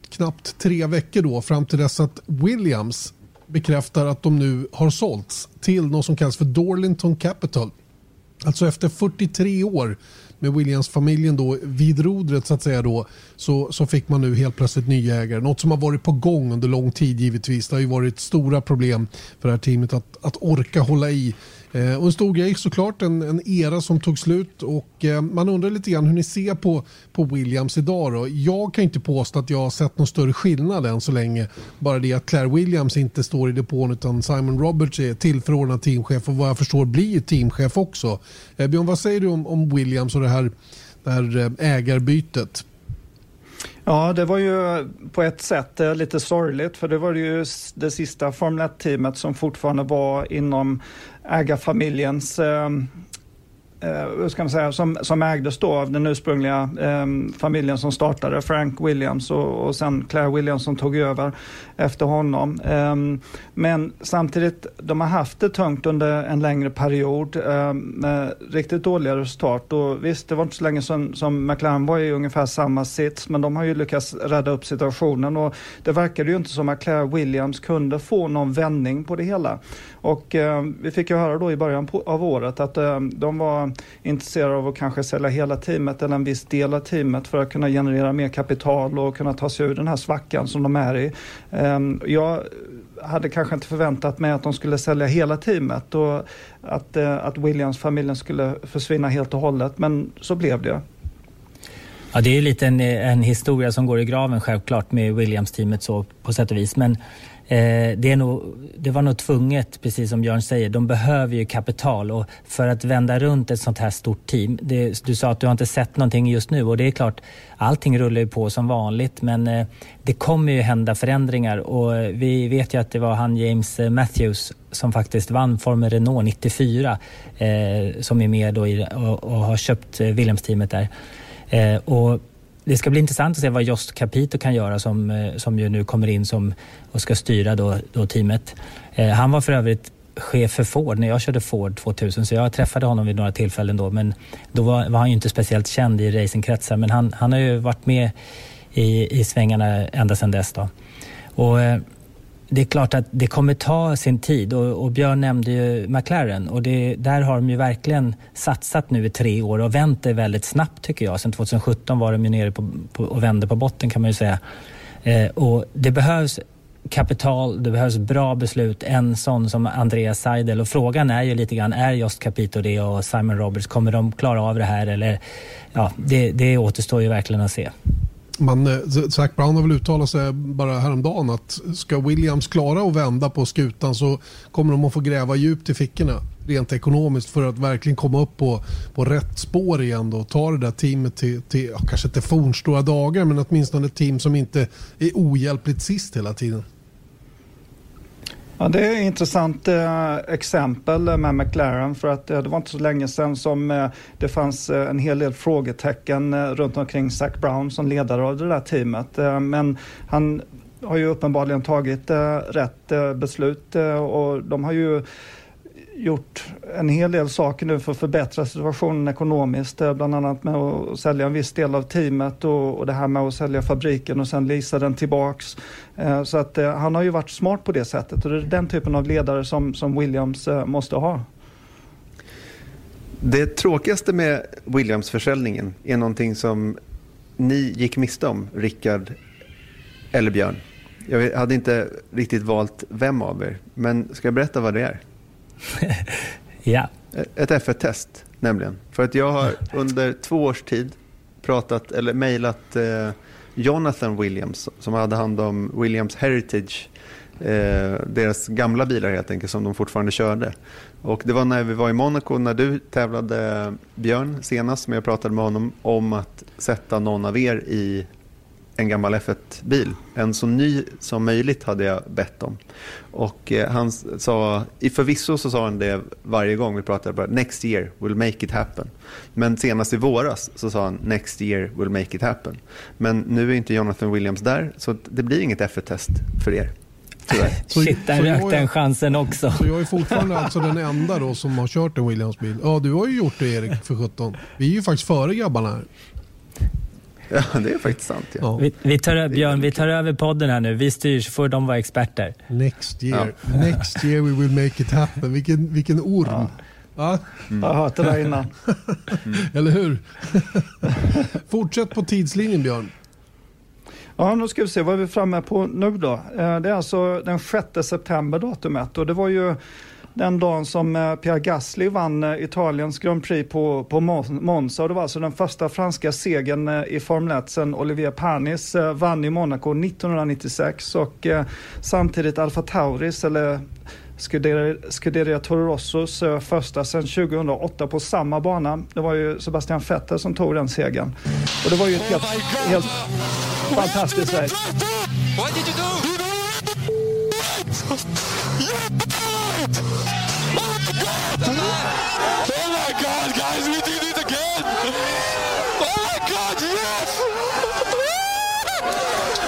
knappt tre veckor då fram till dess att Williams bekräftar att de nu har sålts till något som kallas för Dorlington Capital. Alltså efter 43 år med Williams-familjen då vid rodret så att säga då så, så fick man nu helt plötsligt nya ägare. Något som har varit på gång under lång tid givetvis. Det har ju varit stora problem för det här teamet att, att orka hålla i Eh, och en stor grej såklart, en, en era som tog slut och eh, man undrar lite grann hur ni ser på, på Williams idag. Då. Jag kan inte påstå att jag har sett någon större skillnad än så länge. Bara det att Claire Williams inte står i depån utan Simon Roberts är tillförordnad teamchef och vad jag förstår blir teamchef också. Eh, Björn, vad säger du om, om Williams och det här, det här eh, ägarbytet? Ja, det var ju på ett sätt eh, lite sorgligt för det var ju det sista Formel 1-teamet som fortfarande var inom ägarfamiljens eh, eh, ska man säga, som, som ägdes då av den ursprungliga eh, familjen som startade, Frank Williams och, och sen Claire Williams som tog över efter honom. Eh, men samtidigt, de har haft det tungt under en längre period eh, med riktigt dåliga resultat. Och visst, det var inte så länge sedan som McLaren var i ungefär samma sits, men de har ju lyckats rädda upp situationen och det verkade ju inte som att Claire Williams kunde få någon vändning på det hela. Och eh, vi fick ju höra då i början på, av året att eh, de var intresserade av att kanske sälja hela teamet eller en viss del av teamet för att kunna generera mer kapital och kunna ta sig ur den här svackan som de är i. Ehm, jag hade kanske inte förväntat mig att de skulle sälja hela teamet och att, eh, att Williams-familjen skulle försvinna helt och hållet, men så blev det. Ja, det är lite en, en historia som går i graven självklart med Williams-teamet så på sätt och vis. Men Eh, det, är nog, det var nog tvunget, precis som Björn säger. De behöver ju kapital och för att vända runt ett sånt här stort team. Det, du sa att du har inte sett någonting just nu och det är klart, allting rullar ju på som vanligt men eh, det kommer ju hända förändringar och eh, vi vet ju att det var han James eh, Matthews som faktiskt vann Formel Renault 94 eh, som är med då i, och, och har köpt Williams-teamet där. Eh, och det ska bli intressant att se vad Jost Capito kan göra som, eh, som ju nu kommer in som, och ska styra då, då teamet. Eh, han var för övrigt chef för Ford när jag körde Ford 2000 så jag träffade honom vid några tillfällen då men då var, var han ju inte speciellt känd i racingkretsar men han, han har ju varit med i, i svängarna ända sedan dess. Då. Och, eh, det är klart att det kommer ta sin tid och, och Björn nämnde ju McLaren och det, där har de ju verkligen satsat nu i tre år och vänt det väldigt snabbt tycker jag. Sen 2017 var de ju nere på, på, och vände på botten kan man ju säga. Eh, och det behövs kapital, det behövs bra beslut. En sån som Andreas Seidel och frågan är ju lite grann, är just Capito det och Simon Roberts, kommer de klara av det här eller? Ja, det, det återstår ju verkligen att se man, eh, Zac Brown har väl uttalat sig bara häromdagen att ska Williams klara att vända på skutan så kommer de att få gräva djupt i fickorna rent ekonomiskt för att verkligen komma upp på, på rätt spår igen och ta det där teamet till, till ja, kanske inte fornstora dagar men åtminstone ett team som inte är ohjälpligt sist hela tiden. Ja, det är ett intressant eh, exempel med McLaren för att eh, det var inte så länge sedan som eh, det fanns eh, en hel del frågetecken eh, runt omkring Zac Brown som ledare av det där teamet. Eh, men han har ju uppenbarligen tagit eh, rätt eh, beslut eh, och de har ju gjort en hel del saker nu för att förbättra situationen ekonomiskt. Bland annat med att sälja en viss del av teamet och, och det här med att sälja fabriken och sen leasa den tillbaks. Eh, så att eh, han har ju varit smart på det sättet och det är den typen av ledare som, som Williams eh, måste ha. Det tråkigaste med Williams-försäljningen är någonting som ni gick miste om, Rickard eller Björn. Jag hade inte riktigt valt vem av er, men ska jag berätta vad det är? ja. Ett F1-test nämligen. För att jag har under två års tid pratat eller mejlat eh, Jonathan Williams som hade hand om Williams Heritage. Eh, deras gamla bilar helt enkelt som de fortfarande körde. Och det var när vi var i Monaco när du tävlade Björn senast som jag pratade med honom om att sätta någon av er i en gammal F1-bil. En så ny som möjligt hade jag bett om. Och eh, han sa, i förvisso så sa han det varje gång vi pratade, bara, next year will make it happen. Men senast i våras så sa han, next year will make it happen. Men nu är inte Jonathan Williams där, så det blir inget F1-test för er. Shit, där rök den chansen också. Så jag är fortfarande alltså den enda då som har kört en Williams-bil. Ja, du har ju gjort det Erik för 17. Vi är ju faktiskt före grabbarna här. Ja, det är faktiskt sant. Ja. ja. Vi, vi, tar, Björn, vi tar över podden här nu. Vi styr så får de vara experter. Next year. Ja. Next year we will make it happen. Vilken, vilken orm. Ja. Ja. Mm. Jag har hört det där innan. Mm. Eller hur? Fortsätt på tidslinjen Björn. Ja, nu ska vi se vad är vi framme på nu då. Eh, det är alltså den 6 september datumet och det var ju den dagen som eh, Pierre Gasly vann eh, Italiens Grand Prix på, på Monza. Och det var alltså den första franska segern eh, i Formel 1 sedan Olivier Panis vann i Monaco 1996. Och samtidigt Alfa Tauris, eller Scuderia, Scuderia Toro Rossos första sedan 2008 på samma bana. Det var ju Sebastian Vettel som tog den segern. Och det var ju ett helt, helt fantastiskt race. Oh my god, guys, we did it again! Oh my god, yes!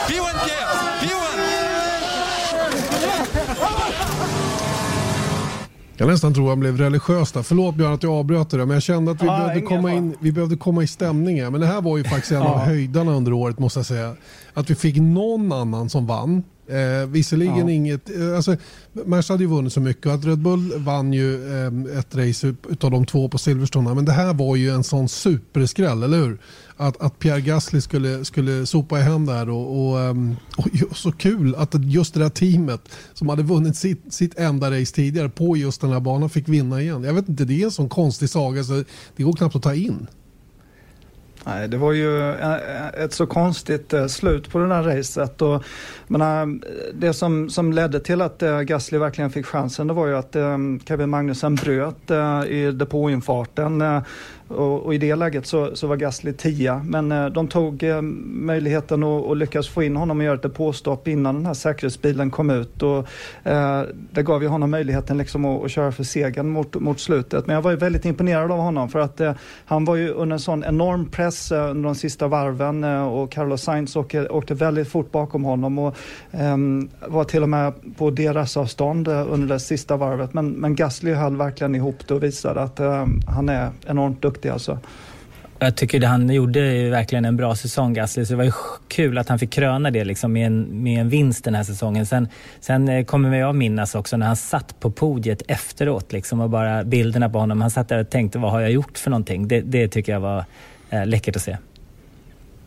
B1 cares! B1! Jag nästan tror han blev religiös där. Förlåt Björn att jag avbröt det men jag kände att vi, ja, behövde, komma in, vi behövde komma i stämningen. Men det här var ju faktiskt en av höjdarna under året måste jag säga. Att vi fick någon annan som vann. Eh, visserligen Ja. inget, eh, alltså, Merca hade ju vunnit så mycket och att Red Bull vann ju eh, ett race ut- utav de två på Silverstone. Men det här var ju en sån superskräll, eller hur? Att, att Pierre Gasly skulle, skulle sopa i hem där och, och, ehm, och så kul att just det där teamet som hade vunnit sitt, sitt enda race tidigare på just den här banan fick vinna igen. Jag vet inte, det är en sån konstig saga så det går knappt att ta in. Nej, det var ju eh, eh, ett så konstigt eh, slut på det där racet. Och, men, det som, som ledde till att Gasly verkligen fick chansen det var ju att Kevin Magnussen bröt i depåinfarten. Och, och i det läget så, så var Gasly 10 men eh, de tog eh, möjligheten att och lyckas få in honom och göra ett depåstopp innan den här säkerhetsbilen kom ut. Och, eh, det gav ju honom möjligheten liksom att, att köra för segern mot, mot slutet. Men jag var ju väldigt imponerad av honom för att eh, han var ju under en sån enorm press eh, under de sista varven eh, och Carlos Sainz åkte, åkte väldigt fort bakom honom och ehm, var till och med på deras avstånd eh, under det sista varvet. Men, men Gasly höll verkligen ihop det och visade att eh, han är enormt duktig alltså. Jag tycker det han gjorde verkligen en bra säsong, Gasly. Så det var ju kul att han fick kröna det liksom med, en, med en vinst den här säsongen. Sen, sen eh, kommer jag minnas också när han satt på podiet efteråt liksom, och bara bilderna på honom. Han satt där och tänkte, vad har jag gjort för någonting? Det, det tycker jag var eh, läckert att se.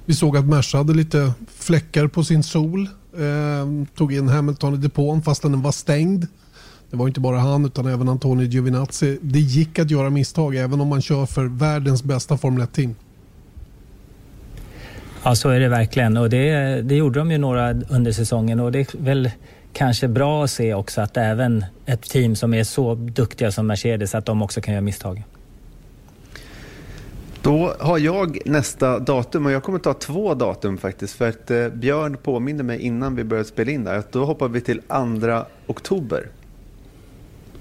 Vi såg att Merca hade lite fläckar på sin sol. Eh, tog in Hamilton i depån fastän den var stängd. Det var inte bara han utan även Antonio Giovinazzi. Det gick att göra misstag även om man kör för världens bästa Formel 1-team. Ja, så är det verkligen. Och det, det gjorde de ju några under säsongen och det är väl kanske bra att se också att även ett team som är så duktiga som Mercedes, att de också kan göra misstag. Då har jag nästa datum och jag kommer ta två datum faktiskt. För att eh, Björn påminde mig innan vi började spela in där att då hoppar vi till 2 oktober.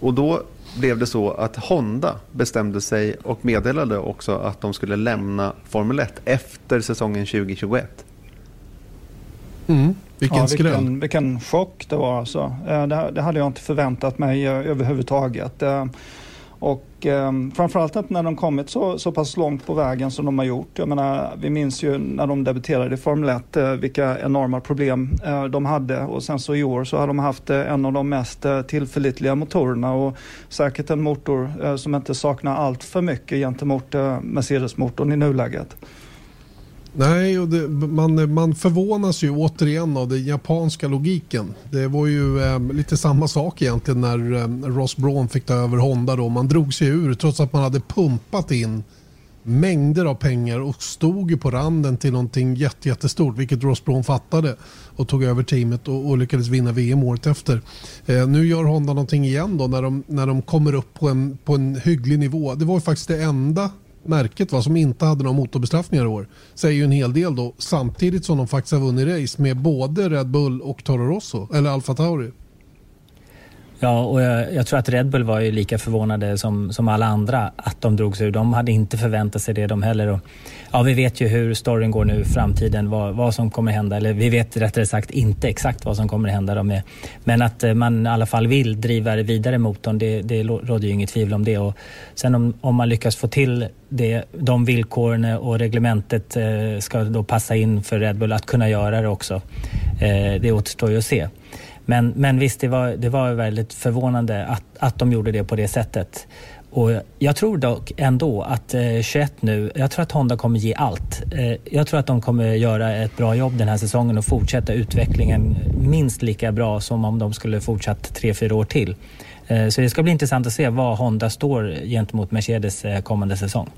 Och då blev det så att Honda bestämde sig och meddelade också att de skulle lämna Formel 1 efter säsongen 2021. Mm. Vilken ja, skräll. vilken, vilken chock det var alltså. Eh, Det, det hade jag inte förväntat mig eh, överhuvudtaget. Och eh, framförallt att när de kommit så, så pass långt på vägen som de har gjort. Jag menar, vi minns ju när de debuterade i Formel 1 eh, vilka enorma problem eh, de hade och sen så i år så har de haft eh, en av de mest eh, tillförlitliga motorerna och säkert en motor eh, som inte saknar allt för mycket gentemot eh, Mercedes-motorn i nuläget. Nej, och det, man, man förvånas ju återigen av den japanska logiken. Det var ju eh, lite samma sak egentligen när eh, Ross Braun fick ta över Honda. Då. Man drog sig ur trots att man hade pumpat in mängder av pengar och stod ju på randen till någonting jätte, jättestort, vilket Ross Braun fattade och tog över teamet och, och lyckades vinna VM året efter. Eh, nu gör Honda någonting igen då när de, när de kommer upp på en, på en hygglig nivå. Det var ju faktiskt det enda märket va, som inte hade några motorbestraffningar i år. Säger ju en hel del då, samtidigt som de faktiskt har vunnit race med både Red Bull och Toro Rosso, eller Alfa Tauri. Ja, och jag, jag tror att Red Bull var ju lika förvånade som, som alla andra att de drog sig ur. De hade inte förväntat sig det de heller. Och, ja, vi vet ju hur storyn går nu i framtiden, vad, vad som kommer hända. Eller vi vet rättare sagt inte exakt vad som kommer hända. Dem med. men att eh, man i alla fall vill driva det vidare motorn, det, det råder ju inget tvivel om det. Och sen om, om man lyckas få till det, de villkoren och reglementet eh, ska då passa in för Red Bull att kunna göra det också. Eh, det återstår ju att se. Men, men visst, det var, det var väldigt förvånande att, att de gjorde det på det sättet. Och jag tror dock ändå att eh, 21 nu, jag tror att Honda kommer ge allt. Eh, jag tror att de kommer göra ett bra jobb den här säsongen och fortsätta utvecklingen minst lika bra som om de skulle fortsatt 3-4 år till. Eh, så det ska bli intressant att se var Honda står gentemot Mercedes eh, kommande säsong.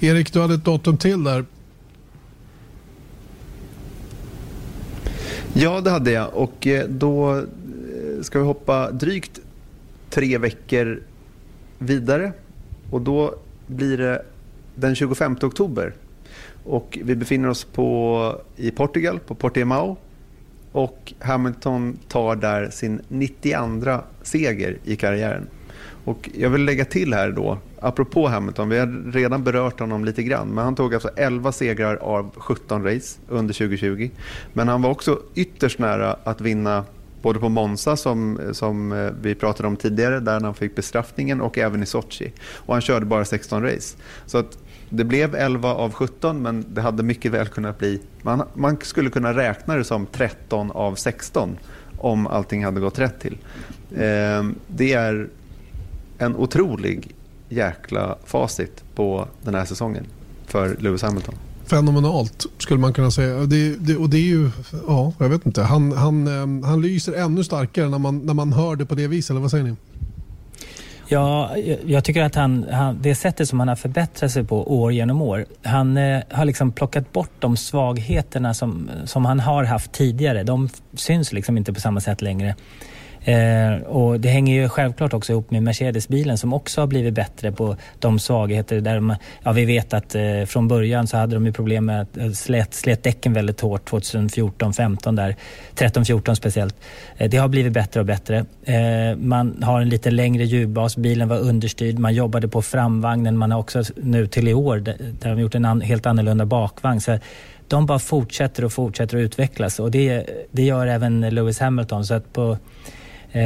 Erik, du hade ett datum till där. Ja, det hade jag. Och eh, då eh, ska vi hoppa drygt tre veckor vidare. Och då blir det den 25 oktober. Och vi befinner oss på, i Portugal, på Portimao. Och Hamilton tar där sin 92 seger i karriären. Och jag vill lägga till här då, apropå Hamilton, vi har redan berört honom lite grann, men han tog alltså 11 segrar av 17 race under 2020. Men han var också ytterst nära att vinna Både på Monza som, som eh, vi pratade om tidigare där han fick bestraffningen och även i Sochi. Och han körde bara 16 race. Så att det blev 11 av 17 men det hade mycket väl kunnat bli, man, man skulle kunna räkna det som 13 av 16 om allting hade gått rätt till. Eh, det är en otrolig jäkla facit på den här säsongen för Lewis Hamilton. Fenomenalt skulle man kunna säga. Det, det, och det är ju, ja, jag vet inte. Han, han, ehm, han lyser ännu starkare när man, när man hör det på det viset, eller vad säger ni? Ja, jag tycker att han, han, det sättet som han har förbättrat sig på år genom år. Han eh, har liksom plockat bort de svagheterna som, som han har haft tidigare. De syns liksom inte på samma sätt längre. Eh, och det hänger ju självklart också ihop med Mercedes-bilen som också har blivit bättre på de svagheter där de, ja, vi vet att eh, från början så hade de ju problem med att eh, slet, slet däcken väldigt hårt 2014, 15 där, 13, 14 speciellt. Eh, det har blivit bättre och bättre. Eh, man har en lite längre hjulbas, bilen var understyrd, man jobbade på framvagnen, man har också nu till i år där, de gjort en an, helt annorlunda bakvagn. Så de bara fortsätter och fortsätter att utvecklas och det, det gör även Lewis Hamilton. Så att på,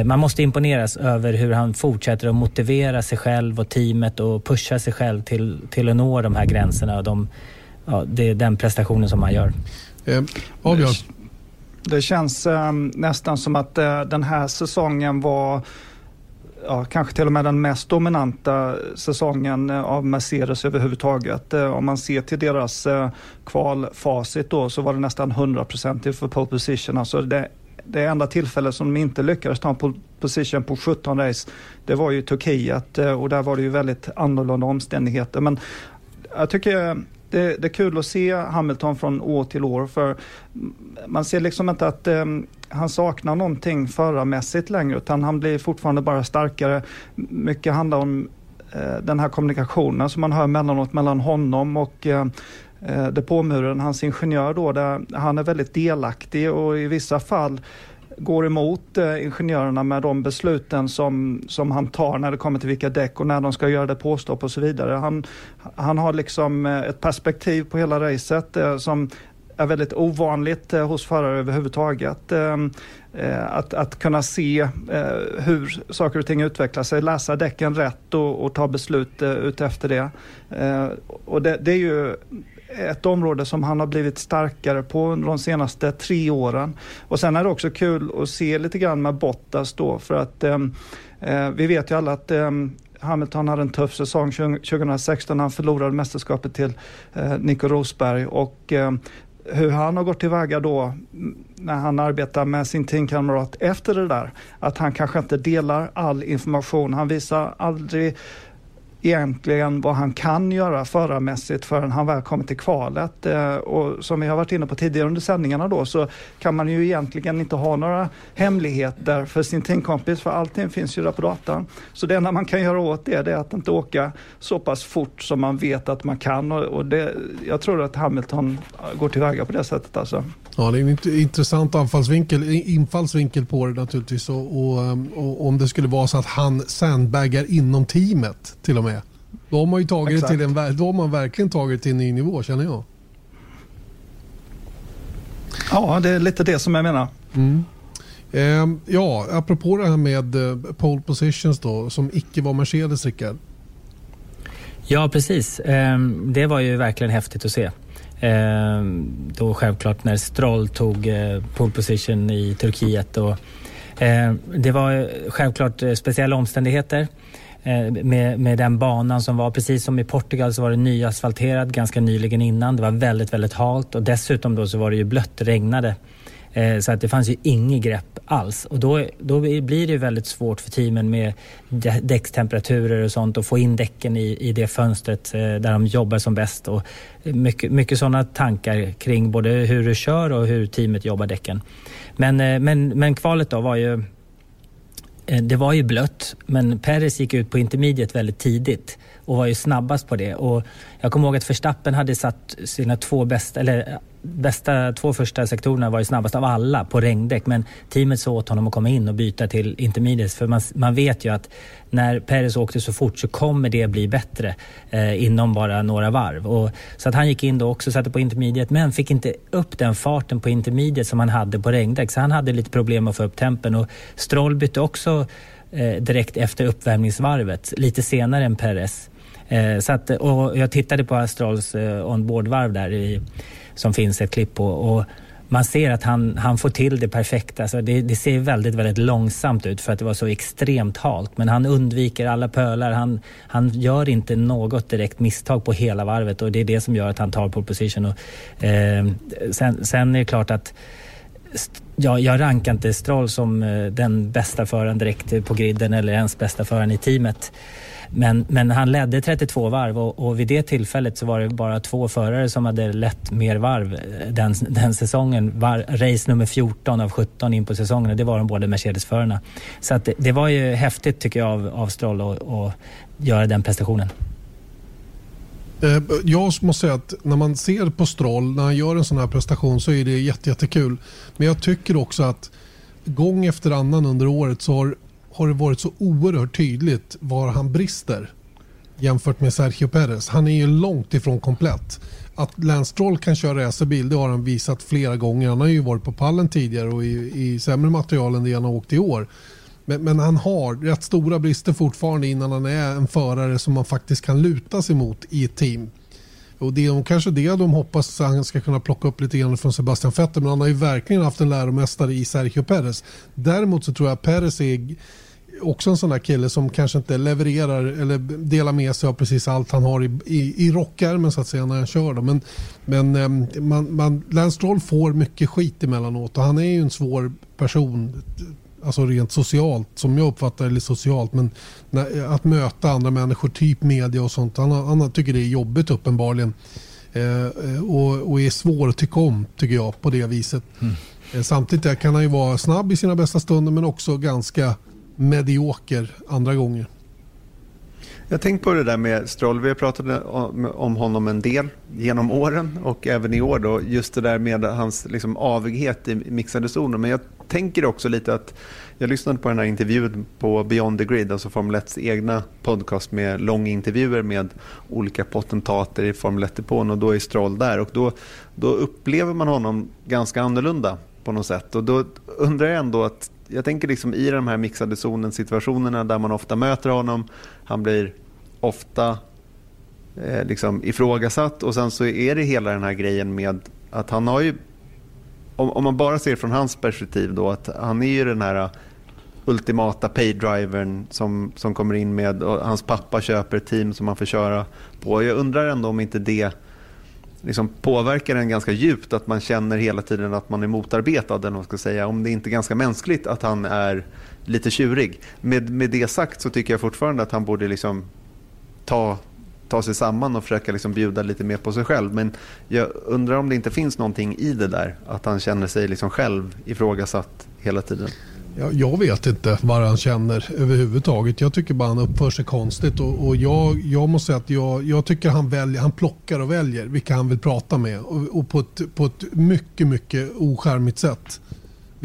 man måste imponeras över hur han fortsätter att motivera sig själv och teamet och pusha sig själv till, till att nå de här gränserna. Och de, ja, det är den prestationen som han gör. Eh, Det känns eh, nästan som att eh, den här säsongen var ja, kanske till och med den mest dominanta säsongen eh, av Mercedes överhuvudtaget. Eh, om man ser till deras kvalfacit då så var det nästan 100% för pole position. Alltså det det enda tillfället som de inte lyckades ta en position på 17 race, det var ju Turkiet eh, och där var det ju väldigt annorlunda omständigheter. Men jag tycker det, det, är kul att se Hamilton från år till år för man ser liksom inte att um, han saknar någonting förarmässigt längre utan han blir fortfarande bara starkare. Mycket handlar om uh, den här kommunikationen som man hör mellanåt mellan honom och uh, eh, depåmuren, hans ingenjör då, där han är väldigt delaktig och i vissa fall går emot eh, ingenjörerna med de besluten som, som han tar när det kommer till vilka däck och när de ska göra depåstopp och så vidare. Han, han har liksom eh, ett perspektiv på hela racet eh, som är väldigt ovanligt eh, hos förare överhuvudtaget. Eh, eh att, att kunna se eh, hur saker och ting utvecklar sig, läsa däcken rätt och, och ta beslut eh, utefter det. Och det, det är ju ett område som han har blivit starkare på under de senaste tre åren. Och sen är det också kul att se lite grann med Bottas då för att eh, eh vi vet ju alla att eh, Hamilton hade en tuff säsong 2016 när han förlorade mästerskapet till eh, Nico Rosberg och eh, hur han har gått tillväga då när han arbetar med sin teamkamrat efter det där. Att han kanske inte delar all information. Han visar aldrig egentligen vad han kan göra förarmässigt förrän han väl kommer till kvalet. Eh, och som vi har varit inne på tidigare under sändningarna då så kan man ju egentligen inte ha några hemligheter för sin teamkompis för allting finns ju där på datan. Så det enda man kan göra åt det, det är att inte åka så pass fort som man vet att man kan och, och det, jag tror att Hamilton går tillväga på det sättet alltså. Ja, det är en intressant anfallsvinkel, infallsvinkel på det naturligtvis. Och, och, och, om det skulle vara så att han sandbaggar inom teamet till och med. Då har man ju tagit det till en, då har man verkligen tagit det till en ny nivå känner jag. Ja, det är lite det som jag menar. Mm. Eh, ja, apropå det här med eh, pole positions då, som icke var Mercedes, Rickard. Ja, precis. Eh, det var ju verkligen häftigt att se. Eh, då självklart när Stroll tog eh, pole position i Turkiet. Och, eh, det var självklart eh, speciella omständigheter eh, med, med den banan som var. Precis som i Portugal så var det nyasfalterad ganska nyligen innan. Det var väldigt, väldigt halt och dessutom då så var det ju blött, regnade. Eh, så att det fanns ju inget grepp alls. Och då, då blir det väldigt svårt för teamen med däckstemperaturer och sånt att få in däcken i, i det fönstret eh, där de jobbar som bäst. Och mycket, mycket sådana tankar kring både hur du kör och hur teamet jobbar däcken. Men, eh, men, men kvalet då var ju eh, det var ju blött, men Peres gick ut på intermediet väldigt tidigt och var ju snabbast på det. Och jag kommer ihåg att Verstappen hade satt sina två bästa, eller bästa två första sektorerna var ju snabbast av alla på regndäck men teamet sa åt honom att komma in och byta till intermediates för man, man vet ju att när Perez åkte så fort så kommer det bli bättre eh, inom bara några varv. Och, så att han gick in då också och satte på intermediate men fick inte upp den farten på intermediate som han hade på regndäck så han hade lite problem att få upp tempen och Stroll bytte också eh, direkt efter uppvärmningsvarvet lite senare än Perez. Eh, så att, och jag tittade på Astrals eh, onboardvarv där i, som finns ett klipp på. Och man ser att han, han får till det perfekta. Alltså det, det, ser väldigt, väldigt långsamt ut för att det var så extremt halt. Men han undviker alla pölar. Han, han gör inte något direkt misstag på hela varvet och det är det som gör att han tar pole position. Och, eh, sen, sen är det klart att Ja, jag rankar inte Stroll som eh, den bästa föraren direkt på griden eller ens bästa föraren i teamet. Men, men han ledde 32 varv och, och, vid det tillfället så var det bara två förare som hade lett mer varv eh, den, den säsongen. Var, race nummer 14 av 17 in på säsongen och det var de båda Mercedes-förarna. Så att det, det, var ju häftigt tycker jag av, av Stroll att göra den prestationen. Eh, jag måste säga att när man ser på Stroll när han gör en sån här prestation så är det jättekul. Men jag tycker också att gång efter annan under året så har har det varit så oerhört tydligt var han brister jämfört med Sergio Perez. Han är ju långt ifrån komplett. Att Lance Stroll kan köra racerbil det har han visat flera gånger. Han har ju varit på pallen tidigare och i, i sämre material än det han har åkt i år. Men, men, han har rätt stora brister fortfarande innan han är en förare som man faktiskt kan luta sig mot i ett team. Och det är kanske det de hoppas att han ska kunna plocka upp lite grann från Sebastian Vettel. Men han har ju verkligen haft en läromästare i Sergio Perez. Däremot så tror jag att Perez är också en sån där kille som kanske inte levererar eller delar med sig av precis allt han har i, i, i rockärmen så att säga när han kör. Då. Men, men ehm, man, man, Lance Stroll får mycket skit emellanåt och han är ju en svår person alltså rent socialt, som jag uppfattar det socialt, men när, att möta andra människor, typ media och sånt. Han, han tycker det är jobbigt uppenbarligen. Eh, och, och är svår att tycka om, tycker jag, på det viset. Mm. Eh, samtidigt kan han ju vara snabb i sina bästa stunder, men också ganska medioker andra gånger. Jag tänkte på det där med Stroll. Vi har pratat om honom en del genom åren och även i år. Då, just det där med hans liksom, avighet i mixade zoner. Men jag tänker också lite att jag lyssnade på den här intervjun på Beyond the Grid, alltså Formel 1 egna podcast med långa intervjuer med olika potentater i Formel 1-depån och då är Stroll där. Och då, då upplever man honom ganska annorlunda på något sätt. Och då undrar jag ändå att jag tänker liksom i de här mixade zonen situationerna där man ofta möter honom. Han blir ofta eh, liksom ifrågasatt och sen så är det hela den här grejen med att han har ju, om, om man bara ser från hans perspektiv då, att han är ju den här ultimata paydrivern som, som kommer in med och hans pappa köper ett team som han får köra på. Jag undrar ändå om inte det liksom påverkar en ganska djupt att man känner hela tiden att man är motarbetad. Eller man ska säga. Om det inte är ganska mänskligt att han är lite tjurig. Med, med det sagt så tycker jag fortfarande att han borde liksom ta, ta sig samman och försöka liksom bjuda lite mer på sig själv. Men jag undrar om det inte finns någonting i det där. Att han känner sig liksom själv ifrågasatt hela tiden. Jag, jag vet inte vad han känner överhuvudtaget. Jag tycker bara han uppför sig konstigt. Och, och jag, jag måste säga att jag, jag tycker han, väljer, han plockar och väljer vilka han vill prata med. Och, och på, ett, på ett mycket, mycket oskärmigt sätt.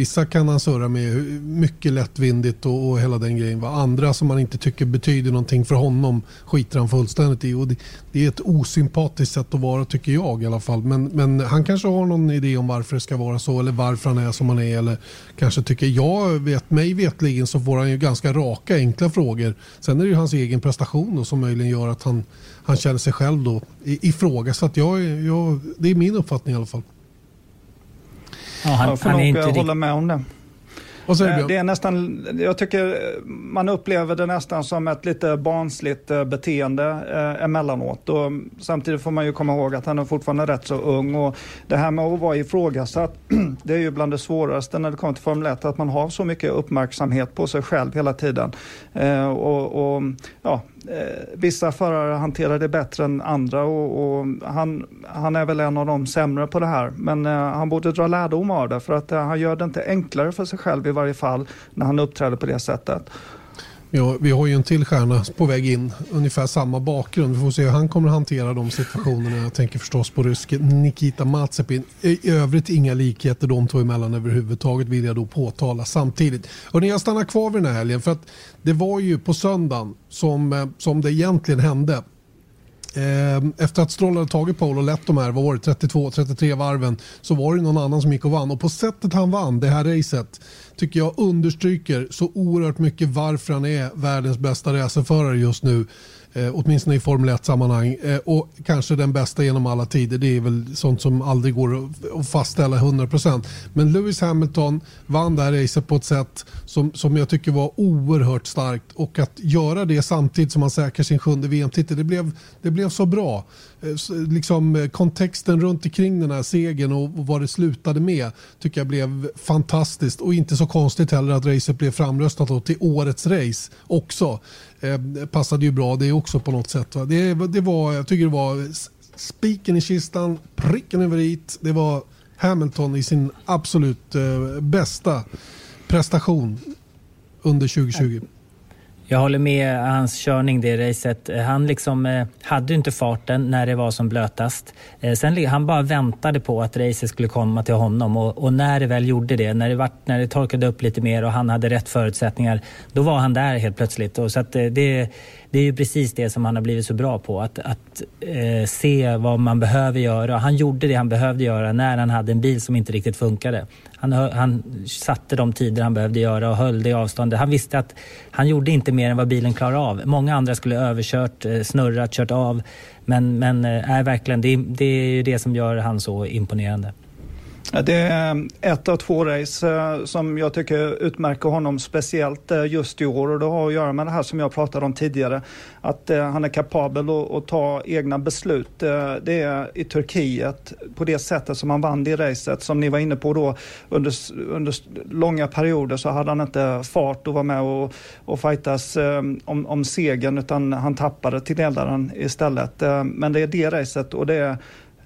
Vissa kan han surra med mycket lättvindigt och, och hela den grejen. Andra som man inte tycker betyder någonting för honom skiter han fullständigt i. Och det, det, är ett osympatiskt sätt att vara tycker jag i alla fall. Men, men han kanske har någon idé om varför det ska vara så eller varför han är som han är. Eller kanske tycker jag, vet, mig vetligen så får han ju ganska raka enkla frågor. Sen är det ju hans egen prestation då, som möjligen gör att han, han känner sig själv då ifrågasatt. Jag, jag, det är min uppfattning i alla fall. Ja, han, jag får han nog inte hålla med om det. Du? Det är nästan, jag tycker man upplever det nästan som ett lite barnsligt eh, beteende eh, emellanåt. Och samtidigt får man ju komma ihåg att han är fortfarande rätt så ung. Och det här med att vara ifrågasatt, det är ju bland det svåraste när det kommer till Formel 1, att man har så mycket uppmärksamhet på sig själv hela tiden. Eh, och, och ja, eh, Eh, vissa förare hanterar det bättre än andra och, och, han, han är väl en av de sämre på det här. Men eh, han borde dra lärdom av det för att eh, han gör det inte enklare för sig själv i varje fall när han uppträder på det sättet. Ja, vi har ju en till stjärna på väg in, ungefär samma bakgrund. Vi får se hur han kommer att hantera de situationerna. Jag tänker förstås på ryske Nikita Mazepin. I övrigt inga likheter de två emellan överhuvudtaget vill jag då påtala samtidigt. Och jag stannar kvar vid den här helgen för att det var ju på söndagen som, eh, som det egentligen hände. Ehm, efter att Stroll hade tagit pole och lett de här 32-33 varven så var det någon annan som gick och vann. Och på sättet han vann det här racet tycker jag understryker så oerhört mycket varför han är världens bästa racerförare just nu. Eh, åtminstone i Formel 1-sammanhang. Eh, och kanske den bästa genom alla tider. Det är väl sånt som aldrig går att fastställa 100%. Men Lewis Hamilton vann det här racet på ett sätt som, som jag tycker var oerhört starkt. Och att göra det samtidigt som han säkrar sin sjunde VM-titel, det blev, det blev så bra. Eh, liksom, eh, kontexten runt omkring den här segern och, och vad det slutade med tycker jag blev fantastiskt. Och inte så konstigt heller att racet blev framröstat till årets race också. Eh, passade ju bra det också på något sätt. Va? Det, det var, jag tycker det var spiken i kistan, pricken över it. Det var Hamilton i sin absolut eh, bästa prestation under 2020. Jag håller med hans körning det racet. Han liksom eh, hade inte farten när det var som blötast. Eh, sen han bara väntade på att racet skulle komma till honom och, och, när det väl gjorde det, när det, var, när det torkade upp lite mer och han hade rätt förutsättningar, då var han där helt plötsligt. Och så att, eh, det, det är ju precis det som han har blivit så bra på. Att, att eh, se vad man behöver göra. Han gjorde det han behövde göra när han hade en bil som inte riktigt funkade. Han, han satte de tider han behövde göra och höll det avståndet. Han visste att han gjorde inte mer än vad bilen klarade av. Många andra skulle överkört, eh, snurrat, kört av. Men, men eh, är verkligen, det, det är ju det som gör han så imponerande. Det är ett av två race eh, som jag tycker utmärker honom speciellt eh, just i år och det har att göra med det här som jag pratade om tidigare. Att eh, han är kapabel att ta egna beslut. Det är i Turkiet på det sättet som han vann det racet. Som ni var inne på då under, under långa perioder så hade han inte fart att vara med och, och fightas om, om segern utan han tappade till ledaren istället. Men det är det racet och det är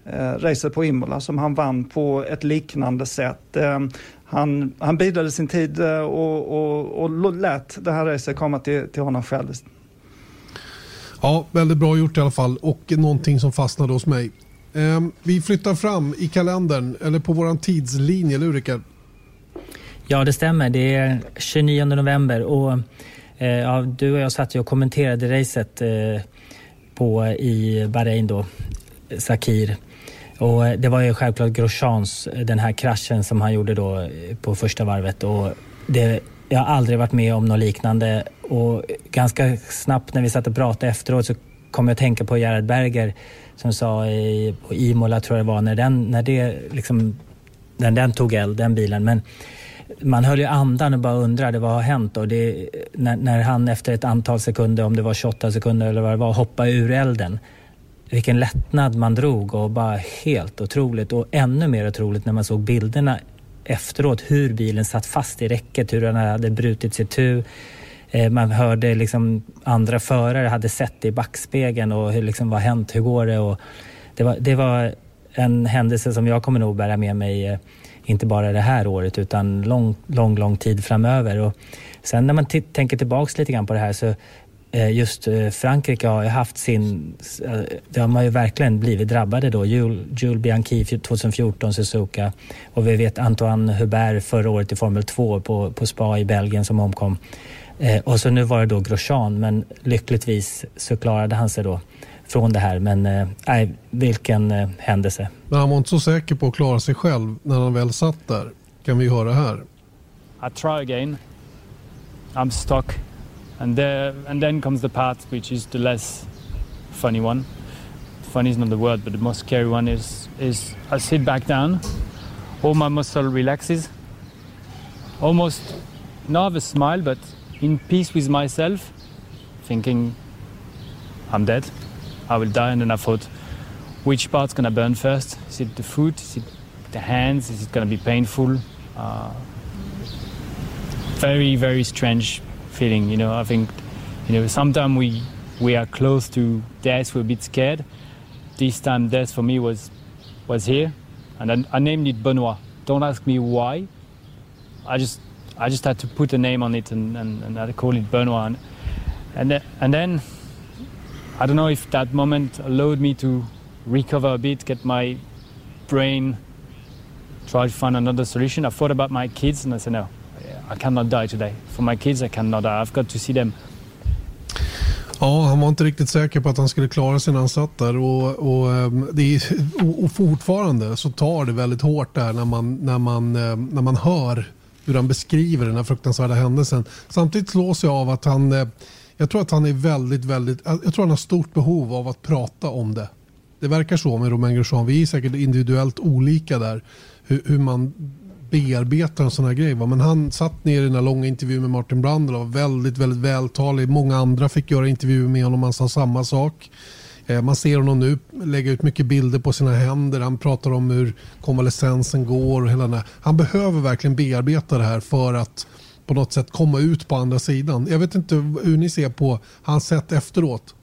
eh, racet på Imola som han vann på ett liknande sätt. Eh, han, han bidade sin tid eh, och, och, och lät det här racet komma till, till honom själv. Ja, väldigt bra gjort i alla fall och någonting som fastnade hos mig. Eh, vi flyttar fram i kalendern, eller på vår tidslinje, eller hur Rickard? Ja, det stämmer. Det är 29 november och eh, ja, du och jag satt ju och kommenterade racet eh, på, i Bahrain då, Sakir. Och eh, det var ju självklart Grosjeans, eh, den här kraschen som han gjorde då eh, på första varvet. Och det, jag har aldrig varit med om något liknande och ganska snabbt när vi satt och pratade efteråt så kom jag att tänka på Gerhard Berger som sa i, på Imola, tror jag det var, när den, när det liksom, när den tog eld, den bilen. Men man höll ju andan och bara undrade vad har hänt? Och det, när, när han efter ett antal sekunder, om det var 28 sekunder eller vad det var, hoppade ur elden vilken lättnad man drog och bara helt otroligt och ännu mer otroligt när man såg bilderna efteråt hur bilen satt fast i räcket, hur den hade brutit sig tur. Eh, man hörde liksom andra förare hade sett det i backspegeln och hur liksom, vad hänt, hur går det? Och det, var, det var en händelse som jag kommer nog bära med mig, eh, inte bara det här året utan lång, lång, lång tid framöver. Och sen när man tänker tillbaks lite grann på det här så just eh, Frankrike har ju haft sin... Eh, de har ju verkligen blivit drabbade då. Jules, Bianchi 2014, Suzuka och vi vet Antoine Hubert förra året i Formel 2 på, på Spa i Belgien som omkom. och så nu var det då Grosjean men lyckligtvis så klarade han sig då från det här. Men nej, vilken eh, händelse. Men han var inte så säker på att klara sig själv när han väl satt där. Kan vi höra här. I try again. I'm stuck. And there and then comes the part which is the less funny one. Funny is not the word, but the most scary one is is I sit back down, all my muscle relaxes, almost not have a smile, but in peace with myself, thinking I'm dead, I will die, and then I thought, which part's gonna burn first? Is it the foot? Is it the hands? Is it gonna be painful? Uh, very very strange feeling. You know, I think you know sometimes we we are close to death. We're a bit scared. This time, death for me was was here, and I, I named it Benoit. Don't ask me why. I just I just had to put a name on it, and, and, and I call it Benoit. And and th- and then I don't know if that moment allowed me to recover a bit, get my brain, try to find another solution. I thought about my kids and I said, no, I cannot die today. For my kids, I cannot die. I've got to see them. Ja, han var inte riktigt säker på att han skulle klara sig när han satt där. Och, och, ehm, det är, och fortfarande så tar det väldigt hårt där när man, när, man, ehm, när man hör hur han beskriver den här fruktansvärda händelsen. Samtidigt slås jag av att han, eh, jag tror att han är väldigt, väldigt, eh, jag tror han har stort behov av att prata om det. Det verkar så med Romain Grosjean. Vi är säkert individuellt olika där. Hur, hur man bearbeta en sån här grej. Men han satt ner i den här långa intervjun med Martin Brandel och var väldigt, väldigt vältalig. Många andra fick göra intervjuer med honom. Han sa samma sak. Eh, man ser honom nu lägga ut mycket bilder på sina händer. Han pratar om hur konvalescensen går. Och hela den här. Han behöver verkligen bearbeta det här för att på något sätt komma ut på andra sidan. Jag vet inte hur ni ser på hans sätt efteråt.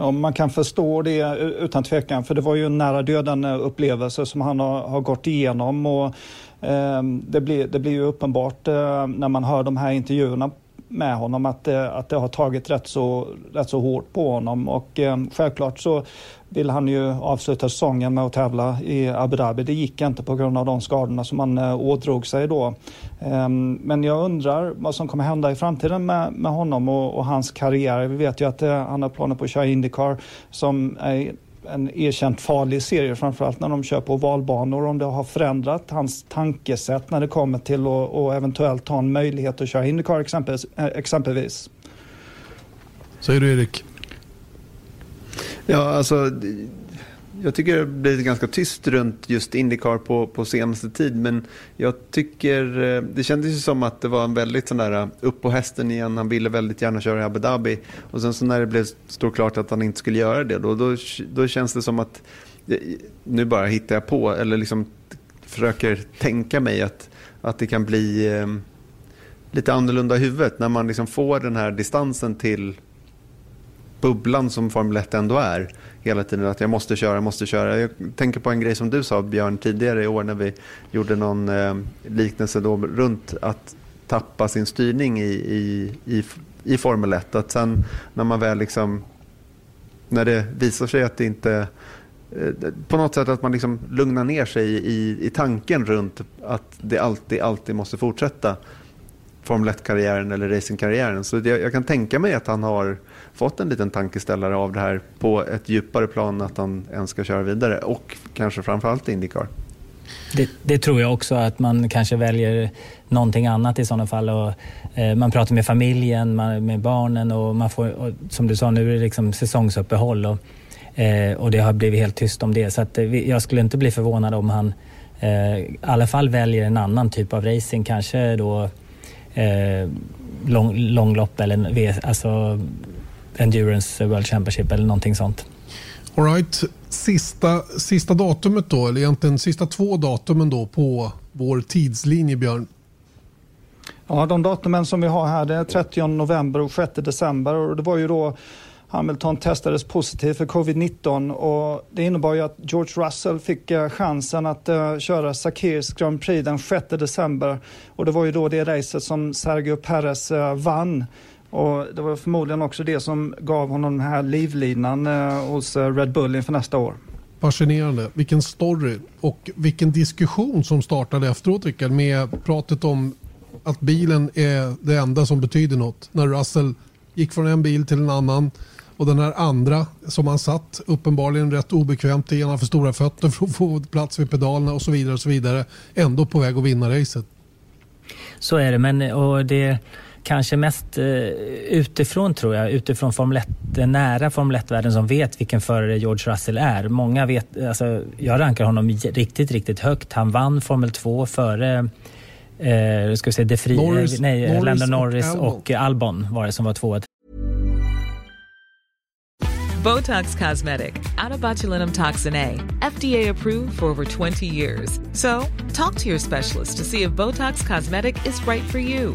Ja, man kan förstå det utan tvekan, för det var ju en nära döden upplevelse som han har, har gått igenom. Och, eh, det, blir, det blir ju uppenbart eh, när man hör de här intervjuerna med honom att det, att det har tagit rätt så, rätt så hårt på honom. Och eh, självklart så vill han ju avsluta säsongen med att tävla i Abu Dhabi. Det gick inte på grund av de skadorna som han eh, ådrog sig då. Eh, men jag undrar vad som kommer hända i framtiden med, med honom och, och hans karriär. Vi vet ju att eh, han har planer på att köra Indycar som är en erkänt farlig serie, framförallt när de kör på valbanor. Om det har förändrat hans tankesätt när det kommer till att och eventuellt ha en möjlighet att köra Indycar exempelvis. eh, exempelvis. Säger du Erik? Ja, alltså jag tycker det har blivit ganska tyst runt just Indycar på, på senaste tid. Men jag tycker, eh, det kändes ju som att det var en väldigt sån där eh, upp på hästen igen. Han ville väldigt gärna köra i Abu Dhabi. Och sen så när det blev stod klart att han inte skulle göra det, då, då, då känns det som att, eh, nu bara hittar jag på, eller liksom försöker tänka mig att, att det kan bli eh, lite annorlunda i huvudet. När man liksom får den här distansen till bubblan som Formel 1 ändå är hela tiden. Att jag måste köra, jag måste köra. Jag tänker på en grej som du sa Björn tidigare i år när vi gjorde någon eh, liknelse då runt att tappa sin styrning i, i, i, i Formel 1. Att sen när man väl liksom, när det visar sig att det inte eh, på något sätt att man liksom lugnar ner sig i, i tanken runt att det alltid, alltid måste fortsätta Formel 1-karriären eller racingkarriären. Så jag, jag, kan tänka mig att han har fått en liten tankeställare av det här på ett djupare plan att han ens ska köra vidare och kanske framförallt Indycar. Det, det, tror jag också, att man kanske väljer någonting annat i sådana fall. Och, eh, man pratar med familjen, man, med barnen och man får, och, som du sa, nu är det liksom säsongsuppehåll och, eh, och det har blivit helt tyst om det. Så att, eh, jag skulle inte bli förvånad om han eh, i alla fall väljer en annan typ av racing, kanske då eh, lång, långlopp eller alltså Endurance World Championship eller någonting sånt. All right. sista, sista datumet då, eller egentligen sista två datumen då på vår tidslinje Björn. Ja, de datumen som vi har här det är 30 november och 6 december och det var ju då Hamilton testades positivt för covid-19 och det innebar ju att George Russell fick eh, chansen att uh, köra Sakirs Grand Prix den 6 december och det var ju då det racet som Sergio Perez uh, vann. Och det var förmodligen också det som gav honom den här livlinan uh, hos Red Bull inför nästa år. Fascinerande. Vilken story och vilken diskussion som startade efteråt Rickard med pratet om att bilen är det enda som betyder något. När Russell gick från en bil till en annan och den här andra som han satt uppenbarligen rätt obekvämt i, han för stora fötter för att få plats vid pedalerna och så vidare och så vidare. Ändå på väg att vinna racet. Så är det, men och det kanske mest eh, utifrån tror jag, utifrån Formel 1, den nära Formel 1-världen som vet vilken förare George Russell är. Många vet, alltså, jag rankar honom riktigt, riktigt högt. Han vann Formel 2 före eh, ska vi säga, De Vries, Norris, nej, Norris Lando Norris och, och Albon var det som var tvåa. Botox Cosmetic, out of botulinum toxin A, FDA approved for over 20 years. So, talk to your specialist to see if Botox Cosmetic is right for you.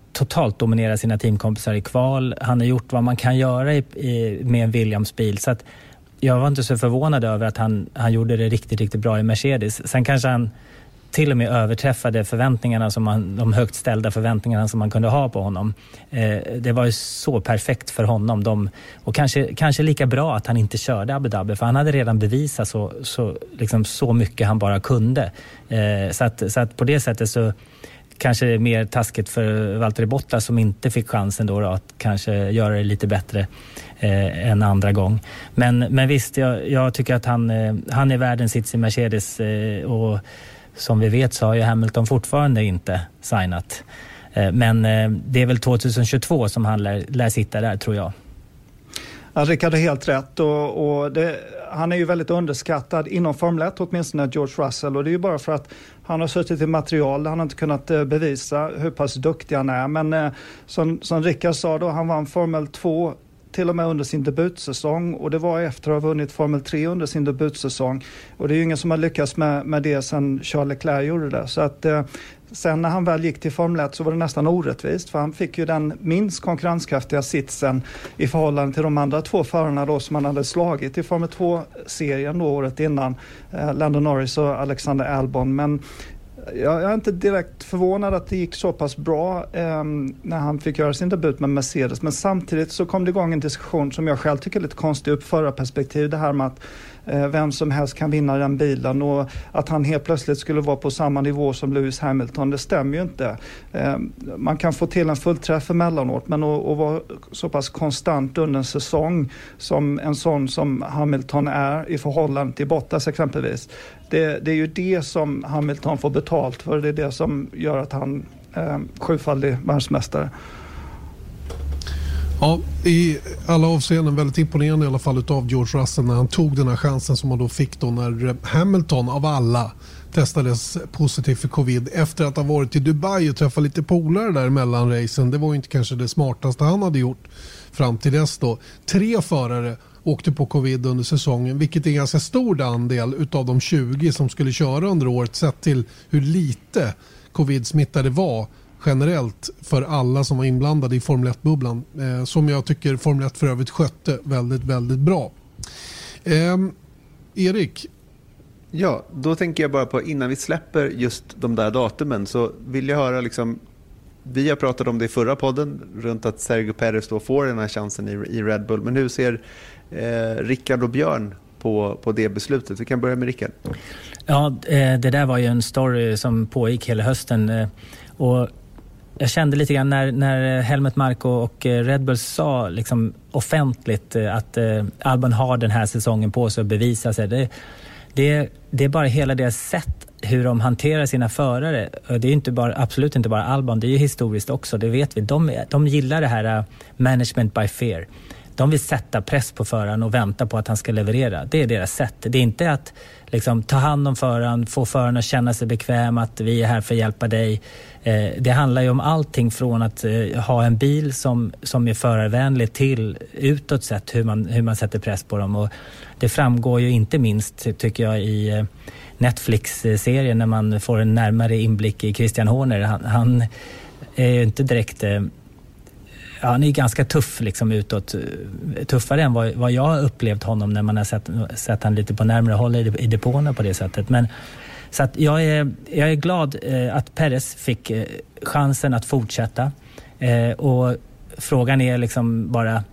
totalt dominerat sina teamkompisar i kval. Han har gjort vad man kan göra i, i, med en Williams-bil. Så att jag var inte så förvånad över att han, han gjorde det riktigt, riktigt bra i Mercedes. Sen kanske han till och med överträffade förväntningarna som man, de högt ställda förväntningarna som man kunde ha på honom. Eh, det var ju så perfekt för honom. De, och kanske, kanske lika bra att han inte körde Abu Dhabi för han hade redan bevisat så, så, liksom så mycket han bara kunde. Eh, så, att, så att på det sättet så kanske det mer taskigt för Valtteri Bottas som inte fick chansen då, då att kanske göra det lite bättre eh, en andra gång. Men, men visst, jag, jag tycker att han, eh, han är värd en sits i Mercedes eh, och som vi vet så har ju Hamilton fortfarande inte signat. Eh, men eh, det är väl 2022 som han lär, lär sitta där tror jag. Ja, Rickard har helt rätt och, och det, han är ju väldigt underskattad inom Formel 1, åtminstone George Russell och det är ju bara för att han har suttit i material, han har inte kunnat eh, bevisa hur pass duktig han är. Men eh, som, som Rickard sa då, han vann Formel 2 till och med under sin debutsäsong och det var efter att ha vunnit Formel 3 under sin debutsäsong. Och det är ju ingen som har lyckats med, med det sen Charles Leclerc gjorde det. Så att eh, sen när han väl gick till Formel 1 så var det nästan orättvist för han fick ju den minst konkurrenskraftiga sitsen i förhållande till de andra två förarna då som han hade slagit i Formel 2-serien då året innan, eh, Lando Norris och Alexander Albon. Men jag, är inte direkt förvånad att det gick så pass bra eh, när han fick göra sin debut med Mercedes. Men samtidigt så kom det igång en diskussion som jag själv tycker är lite konstig ur förra perspektiv. Det här med att Eh, vem som helst kan vinna den bilen och att han helt plötsligt skulle vara på samma nivå som Lewis Hamilton. Det stämmer ju inte. Eh, man kan få till en fullträff emellanåt men att, vara så pass konstant under en säsong som en sån som Hamilton är i förhållande till Bottas exempelvis det, det, är ju det som Hamilton får betalt för. Det är det som gör att han eh, är sjufaldig världsmästare. Ja, i alla avseenden väldigt imponerande i alla fall utav George Russell när han tog den här chansen som han då fick då när eh, Hamilton av alla testades positivt för covid efter att ha varit i Dubai och träffat lite polare där mellan racen. Det var ju inte kanske det smartaste han hade gjort fram till dess då. Tre förare åkte på covid under säsongen vilket är en ganska stor andel utav de 20 som skulle köra under året sett till hur lite covid-smittade var generellt för alla som var inblandade i Formel 1-bubblan eh, som jag tycker Formel 1 för övrigt skötte väldigt, väldigt bra. Eh, Erik? Ja, då tänker jag bara på innan vi släpper just de där datumen så vill jag höra liksom vi har pratat om det i förra podden runt att Sergio Perez då får den här chansen i, i Red Bull. Men hur ser eh, Rickard och Björn på, på det beslutet? Vi kan börja med Rickard. Ja, eh, det där var ju en story som pågick hela hösten. Eh, och jag kände lite grann när, när eh, Helmut Marko och eh, Red Bull sa liksom offentligt eh, att Albon har den här säsongen på sig att bevisa sig. Det, det, det är bara hela deras sätt hur de hanterar sina förare. Det är inte bara, absolut inte bara Albon, det är ju historiskt också, det vet vi. De, de gillar det här management by fear. De vill sätta press på föraren och vänta på att han ska leverera. Det är deras sätt. Det är inte att liksom, ta hand om föraren, få föraren att känna sig bekväm, att vi är här för att hjälpa dig. Eh, det handlar ju om allting från att eh, ha en bil som, som är förarvänlig till utåt sett hur man, hur man sätter press på dem. Och det framgår ju inte minst, tycker jag, i eh, Netflix-serien när man får en närmare inblick i Christian Horner. Han, han är ju inte direkt eh, han är ganska tuff liksom utåt. Tuffare än vad, vad jag har upplevt honom när man har sett, sett han lite på närmare håll i, i depåerna på det sättet. Men, så att jag, är, jag är glad eh, att Perez fick eh, chansen att fortsätta. Eh, och frågan är liksom bara,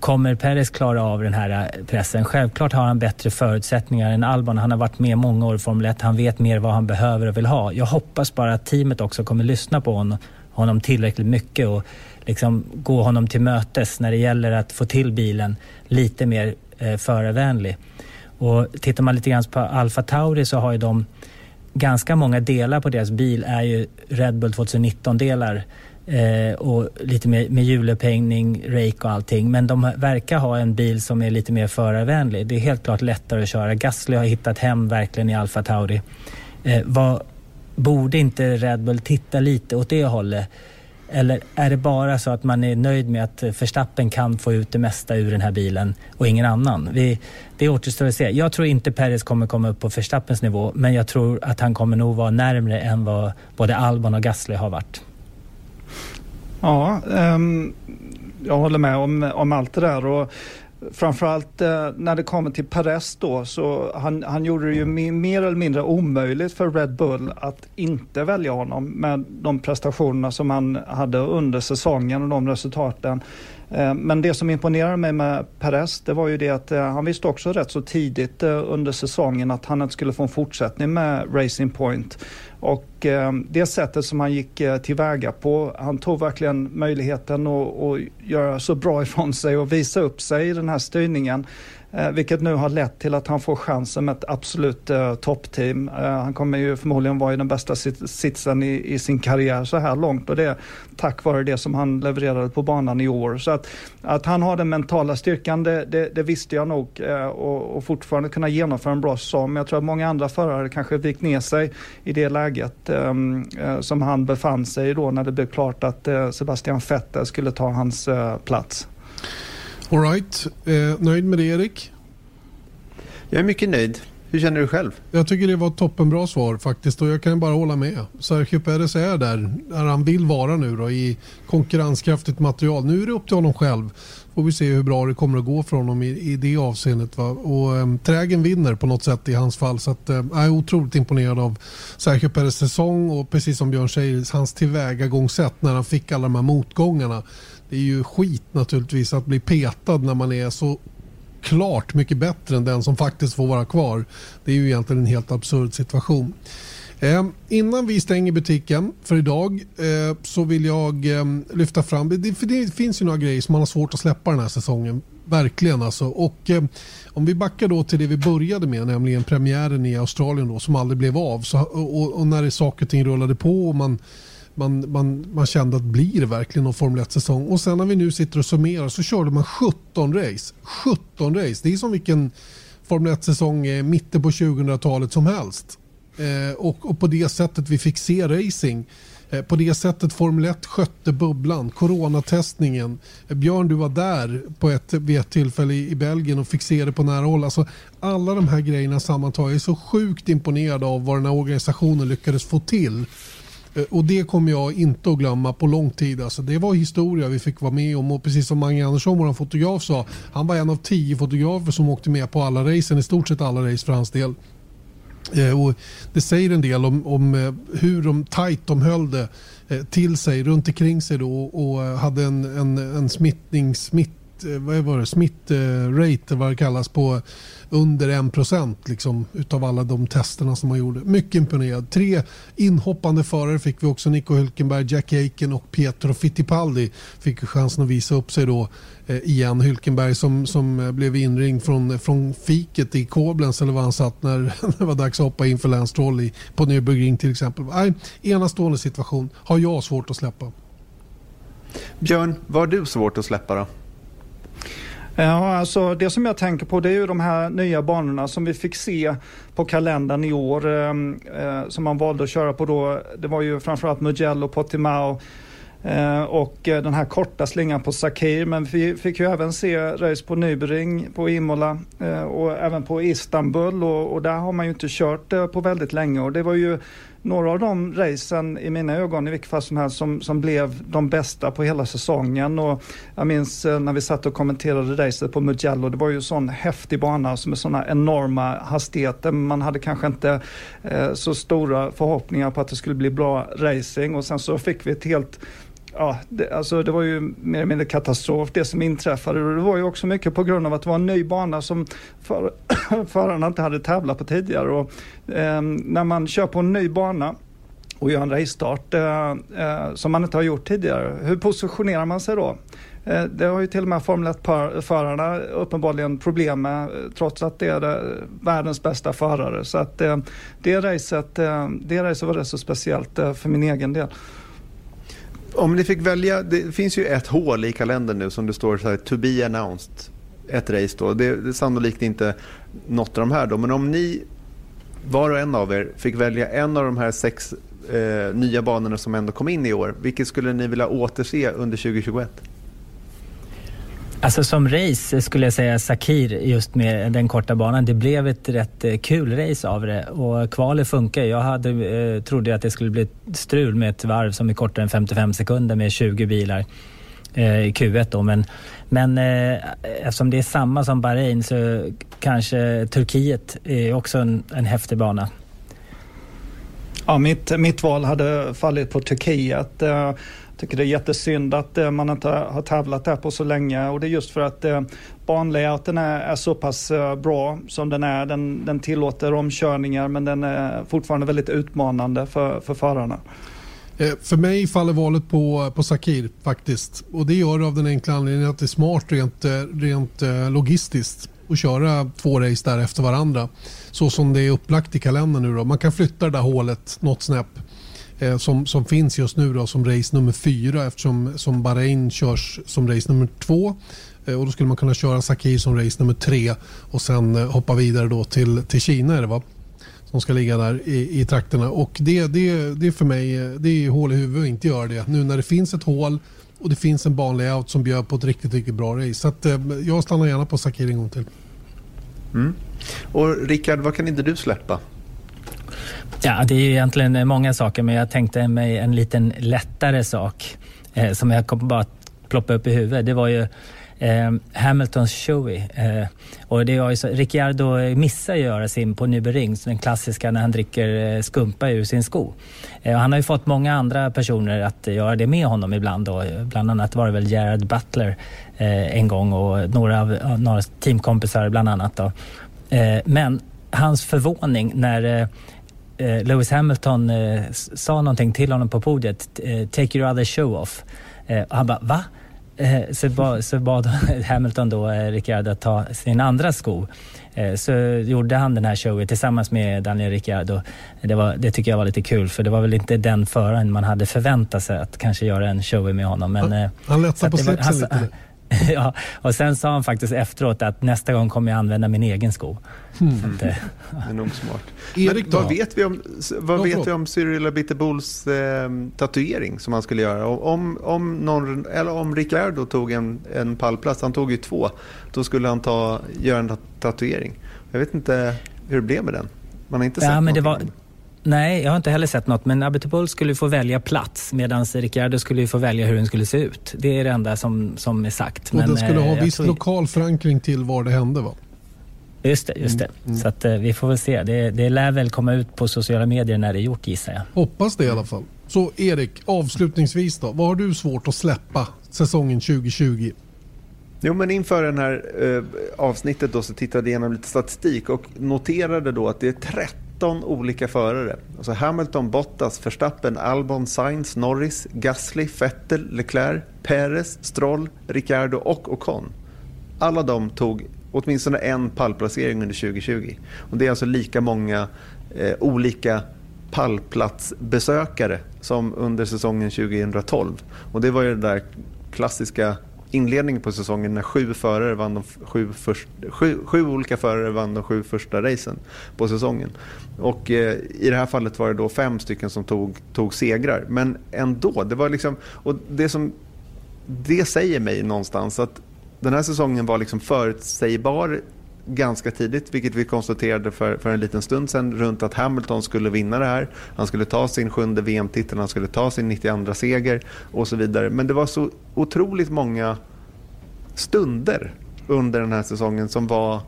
kommer Perez klara av den här eh, pressen? Självklart har han bättre förutsättningar än Albon. Han har varit med många år i Formel 1. Han vet mer vad han behöver och vill ha. Jag hoppas bara att teamet också kommer lyssna på honom, honom tillräckligt mycket och liksom gå honom till mötes när det gäller att få till bilen lite mer eh, förarvänlig. Och tittar man lite grann på Alfa Tauri så har ju de ganska många delar på deras bil är ju Red Bull 2019-delar eh, och lite mer med hjulupphängning, rake och allting. Men de verkar ha en bil som är lite mer förarvänlig. Det är helt klart lättare att köra. Gasly har hittat hem verkligen i Alfa Tauri. Eh, vad, borde inte Red Bull titta lite åt det hållet? Eller är det bara så att man är nöjd med att Verstappen kan få ut det mesta ur den här bilen och ingen annan? Vi, det återstår att se. Jag tror inte Perez kommer komma upp på Verstappens nivå men jag tror att han kommer nog vara närmre än vad både Albon och Gasly har varit. Ja, um, jag håller med om, om allt det där. Och framförallt eh, när det kommer till Perez då, så han, han gjorde det ju mer eller mindre omöjligt för Red Bull att inte välja honom med de prestationerna som han hade under säsongen och de resultaten. Eh, men det som imponerade mig med Perez, det var ju det att eh, han visste också rätt så tidigt eh, under säsongen att han inte skulle få en fortsättning med Racing Point. Och det sättet som han gick tillväga på, han tog verkligen möjligheten att, att göra så bra ifrån sig och visa upp sig i den här styrningen. Eh, vilket nu har lett till att han får chansen med ett absolut eh, toppteam. Eh, han kommer ju förmodligen vara i den bästa sit sitsen i, i, sin karriär så här långt och det är tack vare det som han levererade på banan i år. Så att, att han har den mentala styrkan, det, det, det visste jag nog eh, och, och, fortfarande kunna genomföra en bra säsong. Men jag tror att många andra förare kanske vikt ner sig i det läget ehm, eh, som han befann sig i då när det blev klart att eh, Sebastian Vettel skulle ta hans plats. Alright, eh, nöjd med det Erik? Jag är mycket nöjd. Hur känner du själv? Jag tycker det var ett toppenbra svar faktiskt och jag kan bara hålla med. Sergio Perez är där, där han vill vara nu då i konkurrenskraftigt material. Nu är det upp till honom själv. Får vi se hur bra det kommer att gå för honom i, i det avseendet. Va? Och äm, trägen vinner på något sätt i hans fall. Så att, äm, jag är otroligt imponerad av Sergio Perez säsong och precis som Björn säger, hans tillvägagångssätt när han fick alla de här motgångarna det är ju skit naturligtvis att bli petad när man är så klart mycket bättre än den som faktiskt får vara kvar. Det är ju egentligen en helt absurd situation. Eh, innan vi stänger butiken för idag eh, så vill jag eh, lyfta fram, det, för det finns ju några grejer som man har svårt att släppa den här säsongen. Verkligen alltså. Och eh, om vi backar då till det vi började med, nämligen premiären i Australien då, som aldrig blev av. Så, och, och när det saker och ting rullade på och man man, man, man kände att blir det verkligen någon Formel 1-säsong? Och sen när vi nu sitter och summerar så körde man 17 race. 17 race. Det är som vilken Formel 1-säsong i mitten på 2000-talet som helst. Eh, och, och, på det sättet vi fick se racing. Eh, på det sättet Formel 1 skötte bubblan, coronatestningen. Eh, Björn, du var där på ett, vid ett tillfälle i, i Belgien och fick se det på nära håll. Alltså, alla de här grejerna sammantaget. Jag är så sjukt imponerad av vad den här organisationen lyckades få till Eh, och det kommer jag inte att glömma på lång tid. Alltså, det var historia vi fick vara med om och precis som Mange Andersson, vår fotograf sa, han var en av tio fotografer som åkte med på alla racen, i stort sett alla race för hans del. Eh, och det säger en del om, om eh, hur de tajt de höll det till sig, runt omkring sig då och hade en, en, en smittning, smitt, Eh, vad var det, smitt eh, rate vad det kallas på under 1% liksom, utav alla de testerna som man gjorde. Mycket imponerad. Tre inhoppande förare fick vi också. Nico Hülkenberg, Jack Aiken och Pietro Fittipaldi fick chansen att visa upp sig då eh, igen. Hülkenberg som, som eh, blev inringd från, från fiket i Koblenz eller var han satt när, när det var dags att hoppa in för Lance Stroll på Nürburgring till exempel. Nej, enastående situation. Har jag svårt att släppa. Björn, vad har du svårt att släppa då? Ja, alltså det som jag tänker på det är ju de här nya banorna som vi fick se på kalendern i år ehm, eh, som man valde att köra på då. Det var ju framförallt Mugello, Portimao eh, och eh, den här korta slingan på Sakir. Men vi fick ju även se race på Nybring på Imola eh, och även på Istanbul och, och, där har man ju inte kört eh, på väldigt länge och det var ju några av de racen i mina ögon i vilket fall som helst som, som blev de bästa på hela säsongen. Och jag minns eh, när vi satt och kommenterade racet på Mugello. Det var ju en sån häftig bana med sådana enorma hastigheter. Man hade kanske inte eh, så stora förhoppningar på att det skulle bli bra racing och sen så fick vi ett helt ja, det, alltså det var ju mer eller mindre katastrof det som inträffade. Och det var ju också mycket på grund av att det var en ny bana som för, förarna inte hade tävlat på tidigare. Och, eh, när man kör på en ny bana och gör en racestart eh, eh, som man inte har gjort tidigare, hur positionerar man sig då? Eh, det har ju till och med Formel 1-förarna uppenbarligen problem med trots att det är det, världens bästa förare. Så att eh, det, racet, eh, det racet var rätt så speciellt för min egen del. Om ni fick välja, det finns ju ett hål i kalendern nu som det står så här, to be announced. Ett race då. Det, är sannolikt inte något av de här då. Men om ni, var och en av er, fick välja en av de här sex eh, nya banorna som ändå kom in i år. Vilket skulle ni vilja återse under 2021? Alltså som race skulle jag säga Sakir just med den korta banan. Det blev ett rätt eh, kul race av det och kvalet funkar. Jag hade, eh, trodde att det skulle bli strul med ett varv som är kortare än 55 sekunder med 20 bilar eh, i Q1 då. Men, men eh, eftersom det är samma som Bahrain så kanske Turkiet är också en, en häftig bana. Ja, mitt, mitt val hade fallit på Turkiet. Eh, jag tycker det är jättesynd att eh, man inte har tävlat där på så länge och det är just för att eh, banlayouten är, är så pass eh, bra som den är. Den, den tillåter omkörningar men den är fortfarande väldigt utmanande för, för förarna. Eh, för mig faller valet på, på Sakir faktiskt. Och det gör det av den enkla anledningen att det är smart rent, eh, rent eh, logistiskt att köra två race där efter varandra. Så som det är upplagt i kalendern nu. Då. Man kan flytta det där hålet något snäpp eh, som, som finns just nu då, som race nummer fyra eftersom som Bahrain körs som race nummer två. Eh, och då skulle man kunna köra Sakir som race nummer tre och sen eh, hoppa vidare då till, till Kina är det va? Som ska ligga där i, i trakterna. Och det, det, det för mig eh, det är hål i huvudet att inte göra det. Nu när det finns ett hål och det finns en banlayout som bjöd på ett riktigt, riktigt bra race. Så att, eh, jag stannar gärna på Sakir en gång till. Mm. Och Rickard, vad kan inte du släppa? Ja, det är egentligen många saker, men jag tänkte mig en liten lättare sak eh, som jag kom bara ploppa upp i huvudet. Det var ju eh, Hamiltons Chewie. Eh, och det var ju så, Ricciardo missar ju göra sin på Nürburgring, den klassiska när han dricker eh, skumpa ur sin sko. Eh, han har ju fått många andra personer att göra det med honom ibland. Då. Eh, bland annat var det väl Gerard Butler eh, en gång och några, av, några teamkompisar bland annat. Då. Eh, men hans förvåning när eh, Lewis Hamilton sa någonting till honom på podiet, “Take your other show off”. och han bara “Va?” Eh, så, bad, så bad Hamilton då eh, Ricciardo att ta sin andra sko. Eh, så gjorde han den här showen tillsammans med Daniel Ricciardo. Det, var, det tycker jag var lite kul för det var väl inte den föraren man hade förväntat sig att kanske göra en show med honom. Men, han han lättade på slipsen lite. ja, och sen sa han faktiskt efteråt att nästa gång kommer jag använda min egen sko. Mm. Det är nog smart. Erik vad vet vi om, vad vet vi om Cyril Abitebols eh, tatuering som han skulle göra? Om, om, någon, eller om Ricciardo tog en, en pallplats, han tog ju två, då skulle han ta, göra en tatuering. Jag vet inte hur det blev med den. Man har inte sett ja, men det var, Nej, jag har inte heller sett något. Men Abiteboul skulle få välja plats medan Ricciardo skulle få välja hur den skulle se ut. Det är det enda som, som är sagt. Och men, den skulle ha eh, viss tror... lokal förankring till var det hände va? Just det, just det. Mm, mm. Så att, eh, vi får väl se. Det, det lär väl komma ut på sociala medier när det är gjort gissar jag. Hoppas det i alla fall. Så Erik, avslutningsvis då. Vad har du svårt att släppa säsongen 2020? Jo, men inför det här eh, avsnittet då så tittade jag igenom lite statistik och noterade då att det är 30 13 olika förare. Alltså Hamilton, Bottas, Verstappen, Albon, Sainz, Norris, Gasly, Vettel, Leclerc, Perez, Stroll, Ricciardo och Ocon. Alla de tog åtminstone en pallplacering under 2020. Och det är alltså lika många eh, olika pallplatsbesökare som under säsongen 2012. Och det var ju det där klassiska inledningen på säsongen när sju, förare vann de sju, först, sju, sju olika förare vann de sju första racen på säsongen. Och eh, i det här fallet var det då fem stycken som tog, tog segrar. Men ändå, det var liksom, och det som det säger mig någonstans att den här säsongen var liksom förutsägbar ganska tidigt, vilket vi konstaterade för, för en liten stund sedan, runt att Hamilton skulle vinna det här. Han skulle ta sin sjunde VM-titel, han skulle ta sin 92 seger och så vidare. Men det var så otroligt många stunder under den här säsongen som var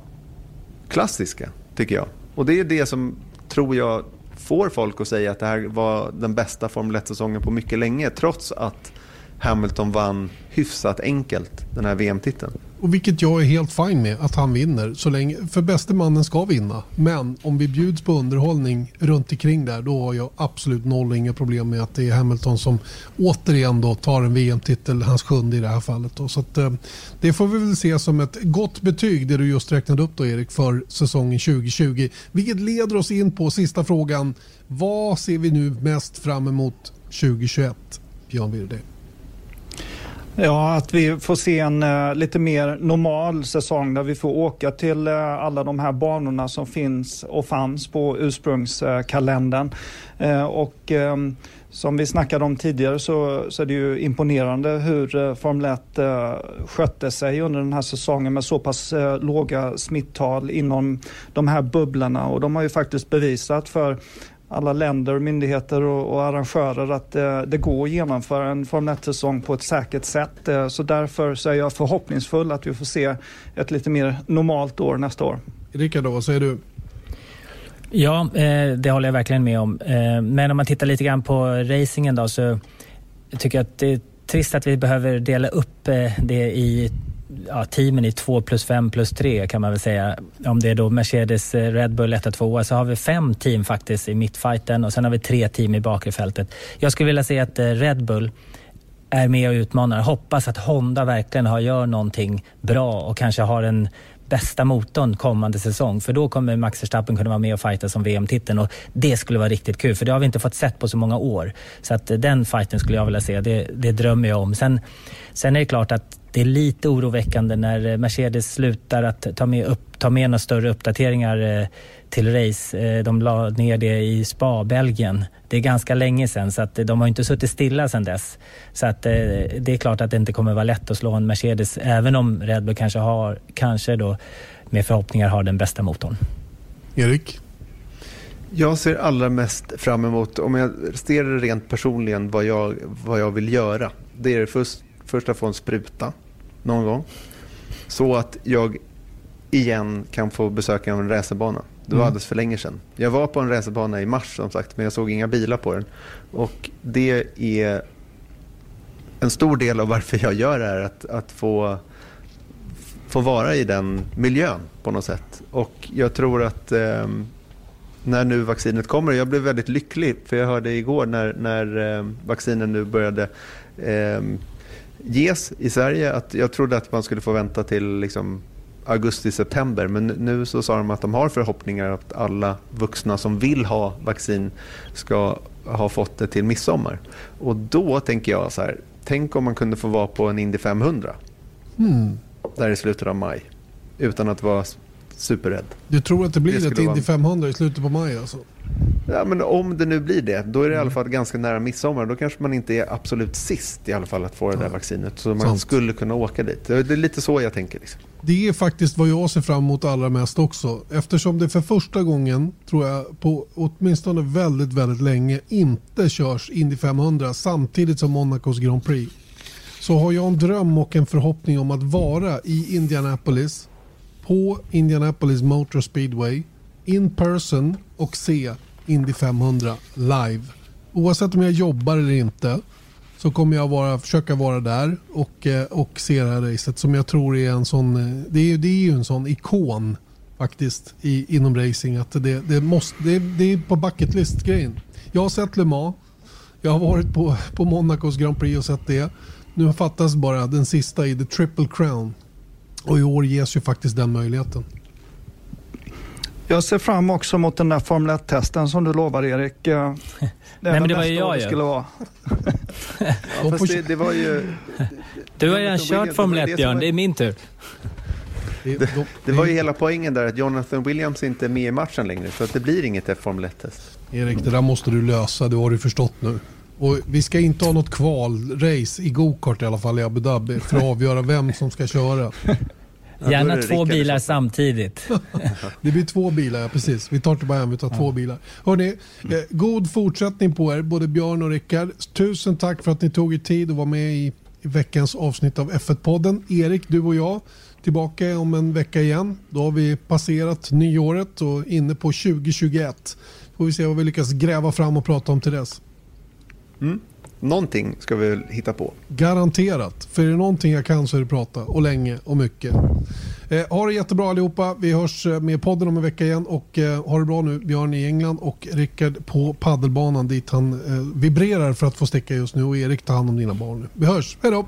klassiska, tycker jag. Och det är det som, tror jag, får folk att säga att det här var den bästa Formel 1-säsongen på mycket länge, trots att Hamilton vann hyfsat enkelt den här VM-titeln. Och vilket jag är helt fin med att han vinner. Så länge, för bäste mannen ska vinna. Men om vi bjuds på underhållning runt omkring där då har jag absolut noll och inga problem med att det är Hamilton som återigen då tar en VM-titel, hans sjunde i det här fallet. Då. Så att, eh, det får vi väl se som ett gott betyg det du just räknade upp då Erik för säsongen 2020. Vilket leder oss in på sista frågan. Vad ser vi nu mest fram emot 2021? Björn Wirde. Ja, att vi får se en uh, lite mer normal säsong där vi får åka till uh, alla de här banorna som finns och fanns på ursprungskalendern. Uh, och um, som vi snackade om tidigare så, så är det ju imponerande hur Formel 1 skötte sig under den här säsongen med så pass låga smittal inom de här bubblorna och de har ju faktiskt bevisat för alla länder, myndigheter och, och arrangörer att eh, det går att genomföra en Formel 1-säsong på ett säkert sätt. Eh, så därför så är jag förhoppningsfull att vi får se ett lite mer normalt år nästa år. Rickard, vad säger du? Ja, eh, det håller jag verkligen med om. Men om man tittar lite grann på racingen då så tycker jag att det är trist att vi behöver dela upp det i ja, teamen i 2 plus 5 plus 3 kan man väl säga. Om det är då Mercedes, eh, Red Bull 1 2 så har vi fem team faktiskt i mittfighten och sen har vi tre team i bakre fältet. Jag skulle vilja se att eh, Red Bull är med och utmanar. Hoppas att Honda verkligen har, gör någonting bra och kanske har den bästa motorn kommande säsong. För då kommer Max Verstappen kunna vara med och fighta som VM-titeln och det skulle vara riktigt kul för det har vi inte fått sett på så många år. Så att eh, den fighten skulle jag vilja se, det, det drömmer jag om. Sen, sen är det klart att det är lite oroväckande när eh, Mercedes slutar att ta med, upp, ta med några större uppdateringar eh, till race. Eh, de la ner det i Spa, Belgien. Det är ganska länge sedan så att de har inte suttit stilla sedan dess. Så att det är klart att det inte kommer vara lätt att slå en Mercedes även om Red Bull kanske har, kanske då med förhoppningar har den bästa motorn. Erik? Jag ser allra mest fram emot, om jag ser det rent personligen, vad jag, vad jag vill göra. Det är först, först att få en spruta någon gång. Så att jag igen kan få besöka en racerbana. Det var mm. alldeles för länge sedan. Jag var på en racerbana i mars som sagt, men jag såg inga bilar på den. Och det är en stor del av varför jag gör det här, att, att få, få vara i den miljön på något sätt. Och jag tror att eh, när nu vaccinet kommer, jag blev väldigt lycklig, för jag hörde igår när, när eh, vaccinen nu började eh, ges i Sverige. Att jag trodde att man skulle få vänta till liksom augusti-september men nu så sa de att de har förhoppningar att alla vuxna som vill ha vaccin ska ha fått det till midsommar. Och då tänker jag så här, tänk om man kunde få vara på en Indy 500 mm. där i slutet av maj utan att vara superrädd. Du tror att det blir det ett Indy 500 i slutet på maj alltså? Ja, men om det nu blir det, då är det i alla fall ganska nära midsommar. Då kanske man inte är absolut sist i alla fall att få det där vaccinet. Så man Sant. skulle kunna åka dit. Det är lite så jag tänker. Liksom. Det är faktiskt vad jag ser fram emot allra mest också. Eftersom det för första gången, tror jag, på åtminstone väldigt, väldigt länge inte körs Indy 500 samtidigt som Monacos Grand Prix. Så har jag en dröm och en förhoppning om att vara i Indianapolis på Indianapolis Motor Speedway in person och se Indy 500 live. Oavsett om jag jobbar eller inte så kommer jag vara, försöka vara där och, eh, och se det här racet som jag tror är en sån, eh, det är, det är ju en sån ikon faktiskt i, inom racing att det, det, måste, det, det är på bucket list grejen. Jag har sett Le Mans, jag har varit på, på Monacos Grand Prix och sett det. Nu fattas bara den sista i The Triple Crown och i år ges ju faktiskt den möjligheten. Jag ser fram också mot den där Formel 1-testen som du lovar Erik. Det Nej men det var ju jag ju. vara. ja, fast det, det, var ju... Du har redan kört Formel 1 Björn, det är min tur. Det, det, var ju hela poängen där att Jonathan Williams inte är med i matchen längre så att det blir inget Formel 1-test. Erik, det där måste du lösa, det har du förstått nu. Och vi ska inte ha något kvalrace i gokart i alla fall i Abu Dhabi för att avgöra vem som ska köra. Gärna två bilar samtidigt. det blir två bilar, ja, precis. Vi tar inte bara en, vi tar ja. två bilar. Hörrni, eh, god fortsättning på er, både Björn och Rickard. Tusen tack för att ni tog er tid och var med i, i veckans avsnitt av F1-podden. Erik, du och jag tillbaka om en vecka igen. Då har vi passerat nyåret och inne på 2021. Får vi se vad vi lyckas gräva fram och prata om till dess. Mm. Någonting ska vi väl hitta på. Garanterat. För är det någonting jag kan så är det prata. Och länge och mycket. Eh, ha det jättebra allihopa. Vi hörs eh, med podden om en vecka igen. Och eh, ha det bra nu Björn i England och Rickard på paddelbanan dit han eh, vibrerar för att få sticka just nu. Och Erik tar hand om dina barn nu. Vi hörs. Hej då!